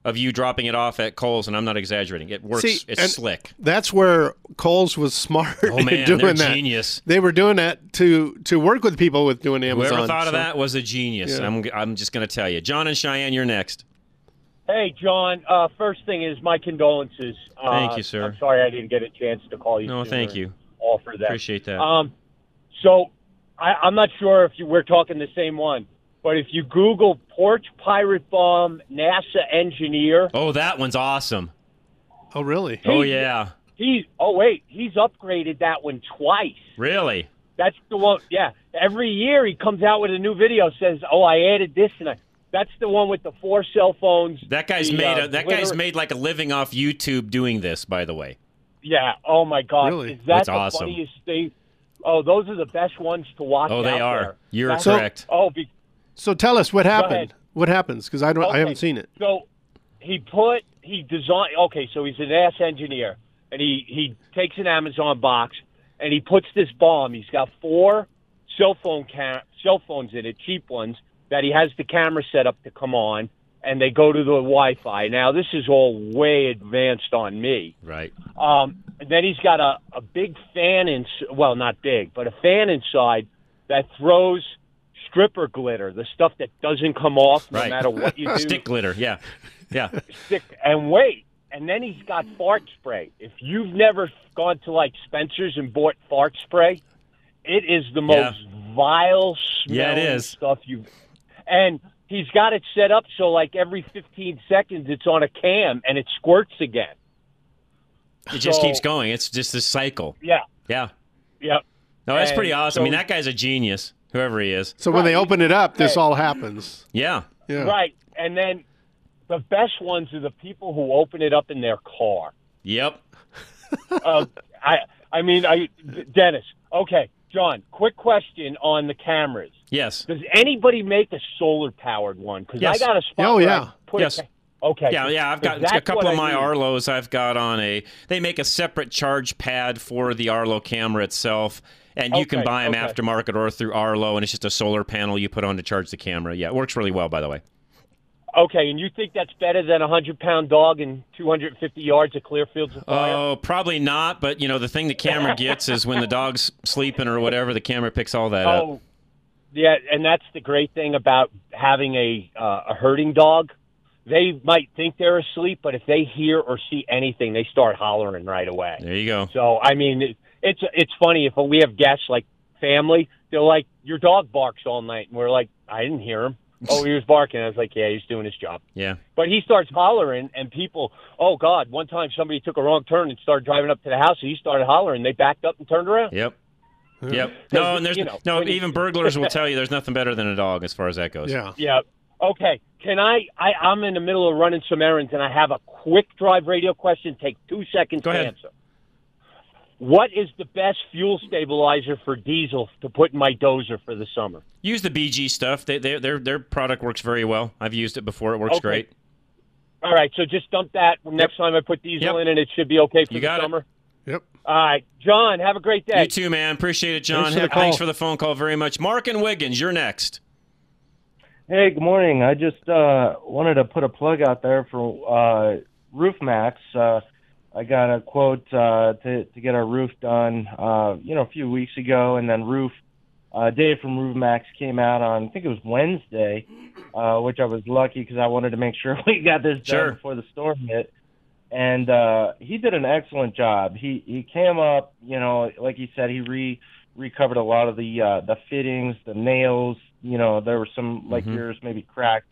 of you dropping it off at Kohl's, and I'm not exaggerating. It works. See, it's slick. That's where Kohl's was smart Oh, in man, doing they're that. genius. They were doing that to to work with people with doing Amazon. Whoever thought of that was a genius. Yeah. I'm I'm just going to tell you, John and Cheyenne, you're next. Hey, John. Uh, first thing is my condolences. Uh, Thank you, sir. I'm sorry I didn't get a chance to call you. No, thank and you. Offer that. Appreciate that. Um, so I, I'm not sure if you, we're talking the same one, but if you Google Porch Pirate Bomb NASA engineer, Oh, that one's awesome. Oh, really? Oh yeah, he oh wait, he's upgraded that one twice. really. That's the one. Yeah, every year he comes out with a new video. Says, "Oh, I added this and I." That's the one with the four cell phones. That guy's the, made uh, a, that guy's made like a living off YouTube doing this. By the way, Yeah. Oh my God. Really? Is that That's the awesome. funniest thing? Oh, those are the best ones to watch. Oh, they out are. there. You're That's- correct. Oh, be, So tell us what happened. What happens? Because I don't. I haven't seen it. So he put he designed. Okay, so he's a NASA engineer, and he he takes an Amazon box and he puts this bomb. He's got four cell phone cam- cell phones in it, cheap ones that he has the camera set up to come on, and they go to the Wi-Fi. Now this is all way advanced on me. right? Um, and then he's got a, a big fan in well, not big, but a fan inside that throws stripper glitter, the stuff that doesn't come off no Right. matter what you do. Stick glitter. Yeah, yeah. Stick and wait. And then he's got fart spray. If you've never gone to like Spencer's and bought fart spray, it is the most vile Yeah, it smelling is. stuff you've. And he's got it set up so like every 15 seconds it's on a cam and it squirts again. It just keeps going. It's just a cycle. Yeah. Yeah. Yep. No, that's And pretty awesome. I mean, that guy's a genius, whoever he is. So when they open it up, this all happens. Yeah. Yeah. Right. And then the best ones are the people who open it up in their car. Yep. uh, I I mean, I Dennis. Okay, John. Quick question on the cameras. Yes. Does anybody make a solar powered one? Because Yes. I got a spot. Oh, yeah. I put Yes. A, okay. Yeah, yeah. I've got a couple what of I my. Arlos. I've got on a. They make a separate charge pad for the Arlo camera itself, and you can buy them okay. aftermarket or through Arlo, and it's just a solar panel you put on to charge the camera. Yeah, it works really well, by the way. Okay, and you think that's better than a hundred pound dog and two hundred and fifty yards of clear fields of fire? Oh, probably not. But you know, the thing the camera gets is when the dog's sleeping or whatever, the camera picks all that up. Oh, yeah, and that's the great thing about having a uh, a herding dog. they might think they're asleep, but if they hear or see anything, they start hollering right away. There you go. So I mean, it, it's it's funny if we have guests like family, they're like, "Your dog barks all night," and we're like, "I didn't hear him." oh, he was barking. I was like, "Yeah, he's doing his job." Yeah. But he starts hollering, and people, oh God! One time somebody took a wrong turn and started driving up to the house, and he started hollering. They backed up and turned around. Yep. Yep. No, and there's You know, no even burglars will tell you there's nothing better than a dog as far as that goes. Yeah. Yeah. Okay. Can I, I? I'm in the middle of running some errands, and I have a quick drive radio question. Take two seconds Go to ahead. answer. What is the best fuel stabilizer for diesel to put in my dozer for the summer? Use the BG stuff. They, they, their their product works very well. I've used it before. It works Okay. great. All right, so just dump that next time I put diesel Yep. in, and it should be okay for You the got it. summer. Yep. All right, John, have a great day. You too, man. Appreciate it, John. Thanks for the Thanks for the phone call very much. Mark and Wiggins, you're next. Hey, good morning. I just uh, wanted to put a plug out there for uh, Roof Maxx. Uh, I got a quote uh, to to get our roof done, uh, you know, a few weeks ago, and then roof uh, Dave from Roof Maxx came out on I think it was Wednesday, uh, which I was lucky because I wanted to make sure we got this done Sure. before the storm hit. And uh, he did an excellent job. He he came up, you know, like he said, he re recovered a lot of the uh, the fittings, the nails. You know, there were some like Mhm. yours maybe cracked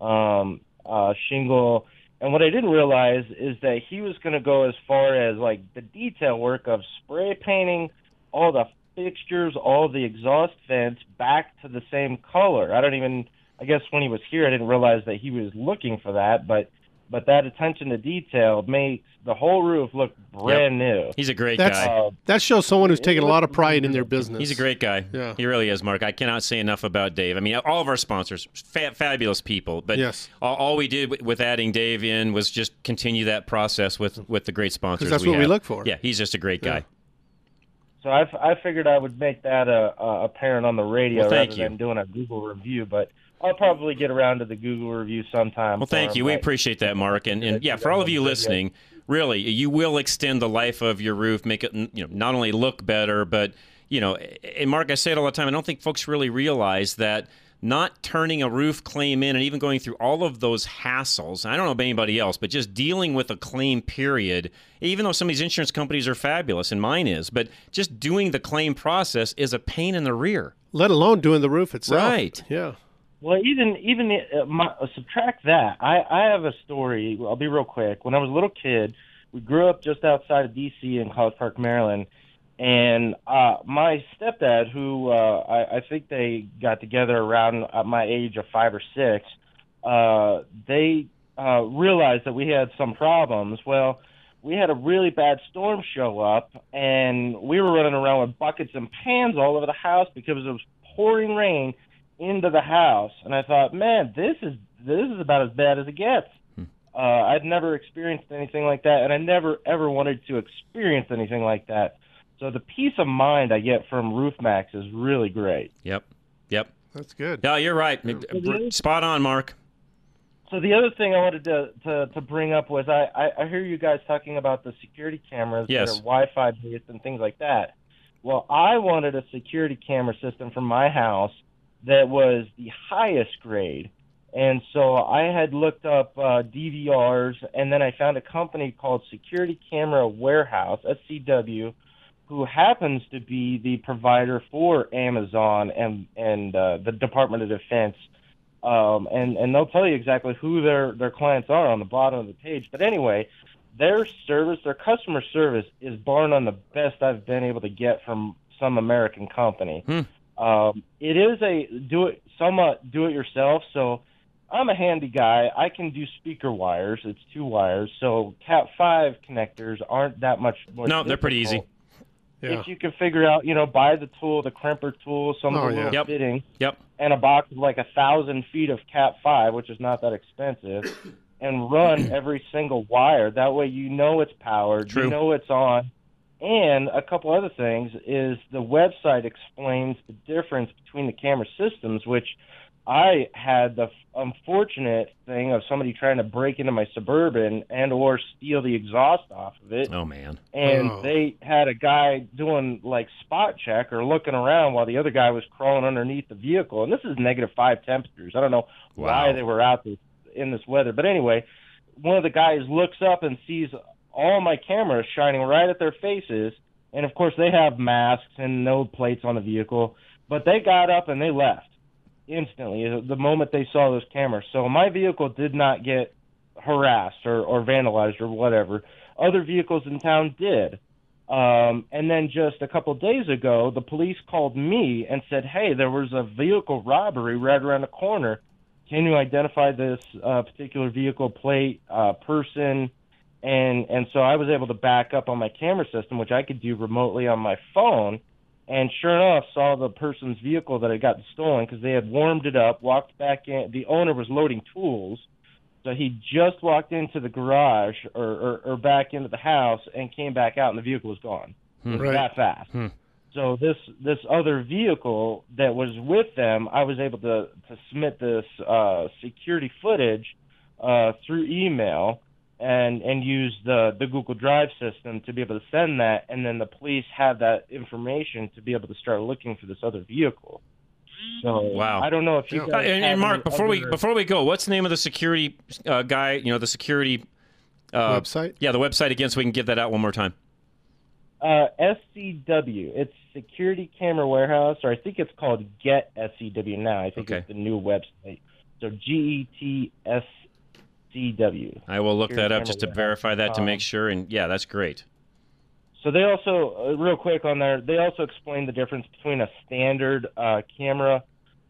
um, uh, shingle. And what I didn't realize is that he was going to go as far as like the detail work of spray painting all the fixtures, all the exhaust vents back to the same color. I don't even. I guess when he was here, I didn't realize that he was looking for that, but but that attention to detail makes the whole roof look brand new. He's a great That's- guy. Uh, That shows someone who's taking a lot of pride in their business. He's a great guy. Yeah. He really is, Mark. I cannot say enough about Dave. I mean, all of our sponsors, fa- fabulous people. But Yes. all, all we did with, with adding Dave in was just continue that process with, with the great sponsors. that's what we have. look for. Yeah, he's just a great guy. So I, f- I figured I would make that a, a apparent on the radio Well, thank rather you. than doing a Google review. But I'll probably get around to the Google review sometime. Well, for thank him, you. We but- appreciate that, Mark. And, and yeah, for all of you listening, really, you will extend the life of your roof, make it you know not only look better, but you know, and Mark, I say it all the time. I don't think folks really realize that not turning a roof claim in and even going through all of those hassles. I don't know about anybody else, but just dealing with a claim period, even though some of these insurance companies are fabulous, and mine is, but just doing the claim process is a pain in the rear. Let alone doing the roof itself. Right. Yeah. Well, even even uh, my, uh, subtract that. I I have a story. I'll be real quick. When I was a little kid, we grew up just outside of D.C. in College Park, Maryland, and uh, my stepdad, who uh, I, I think they got together around uh, my age of five or six, uh, they uh, realized that we had some problems. Well, we had a really bad storm show up, and we were running around with buckets and pans all over the house because it was pouring rain into the house. And I thought, man, this is this is about as bad as it gets. Uh, I'd never experienced anything like that, and I never ever wanted to experience anything like that. So the peace of mind I get from Roof Maxx is really great. Yep. Yep. That's good. No, you're right. Spot on, Mark. So the other thing I wanted to to, to bring up was I, I I hear you guys talking about the security cameras Yes. that are Wi-Fi based and things like that. Well, I wanted a security camera system for my house that was the highest grade, and so I had looked up uh, DVRs, and then I found a company called Security Camera Warehouse (SCW), who happens to be the provider for Amazon and and uh, the Department of Defense um, and and they'll tell you exactly who their their clients are on the bottom of the page. But anyway, their service, their customer service, is bar none the best I've been able to get from some American company. Um, it is a do it somewhat do it yourself. So I'm a handy guy. I can do speaker wires. It's two wires, so Cat five connectors aren't that much more. No, they're pretty easy. Yeah. If you can figure out, you know, buy the tool, the crimper tool, some Oh, of the yeah. little Yep. fitting, Yep. and a box of like a thousand feet of Cat five, which is not that expensive, and run every single wire. That way, you know it's powered, True. you know it's on. And a couple other things is the website explains the difference between the camera systems, which I had the unfortunate thing of somebody trying to break into my suburban and or steal the exhaust off of it Oh man. and Oh. they had a guy doing like spot check or looking around while the other guy was crawling underneath the vehicle and this is negative five temperatures i don't know why they were out there in this weather. But anyway, one of the guys looks up and sees all my cameras shining right at their faces, and of course they have masks and no plates on the vehicle. But they got up and they left instantly the moment they saw those cameras. So my vehicle did not get harassed or, or vandalized or whatever. Other vehicles in town did. Um, and then just a couple of days ago, the police called me and said, "Hey, there was a vehicle robbery right around the corner. Can you identify this uh, particular vehicle plate, uh, person?" And and so I was able to back up on my camera system, which I could do remotely on my phone. And sure enough, saw the person's vehicle that had gotten stolen because they had warmed it up, walked back in. The owner was loading tools so he just walked into the garage or, or, or back into the house and came back out, and the vehicle was gone. Hmm. It was Right. That fast. Hmm. So this this other vehicle that was with them, I was able to to submit this uh, security footage uh, through email and and use the the Google Drive system to be able to send that, and then the police have that information to be able to start looking for this other vehicle. So Wow. I don't know if you Uh, guys and, and Mark, any before we before we go, what's the name of the security uh, guy? You know, the security uh, Website? Yeah, the website again, so we can give that out one more time. Uh, SCW. It's Security Camera Warehouse, or I think it's called Get SCW now. I think Okay. it's the new website. So G E T S C W. I will look that up just to verify that to Um, make sure. And yeah, that's great. So they also, uh, real quick on there, they also explain the difference between a standard uh, camera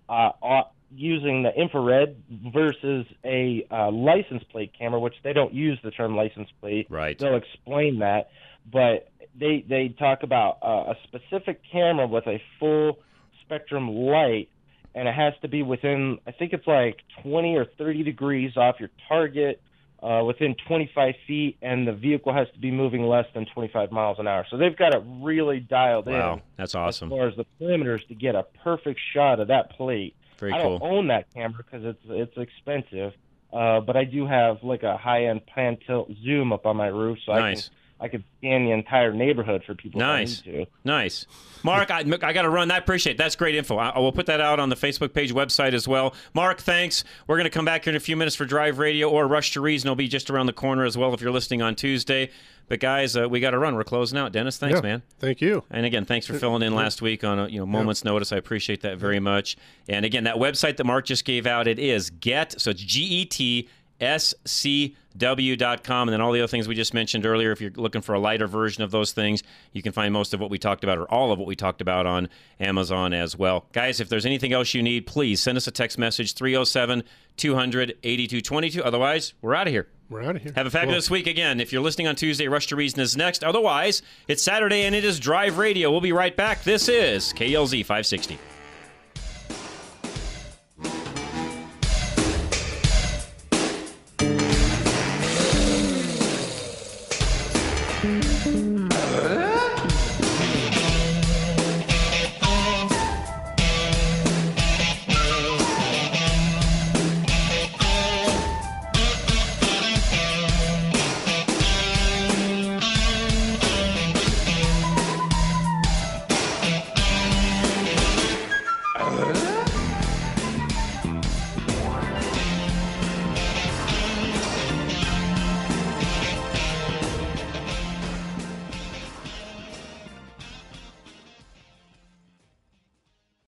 uh, uh, using the infrared versus a uh, license plate camera, which they don't use the term license plate. Right. They'll explain that, but they they talk about uh, a specific camera with a full spectrum light, and it has to be within, I think it's like 20 or 30 degrees off your target uh, within 25 feet, and the vehicle has to be moving less than 25 miles an hour. So they've got it really dialed Wow, in that's awesome. as far as the perimeters to get a perfect shot of that plate. Very I don't cool. own that camera because it's it's expensive, uh, but I do have like a high end pan tilt zoom up on my roof, so Nice. I can I could scan the entire neighborhood for people. Nice, If I to. nice. Mark, I, I got to run. I appreciate it. that's great info. I, I will put that out on the Facebook page website as well. Mark, thanks. We're going to come back here in a few minutes for Drive Radio or Rush to Reason. will be just around the corner as well if you're listening on Tuesday. But guys, uh, we got to run. We're closing out. Dennis, thanks, Yeah, man. Thank you. And again, thanks for filling in last week on a you know moment's notice. I appreciate that very much. And again, that website that Mark just gave out, it is get so it's G E T S C W dot com, and then all the other things we just mentioned earlier. If you're looking for a lighter version of those things, you can find most of what we talked about or all of what we talked about on Amazon as well. Guys, if there's anything else you need, please send us a text message 307 200 8222. Otherwise, we're out of here. We're out of here. Have a fabulous week again. If you're listening on Tuesday, Rush to Reason is next. Otherwise, it's Saturday and it is Drive Radio. We'll be right back. This is KLZ 560.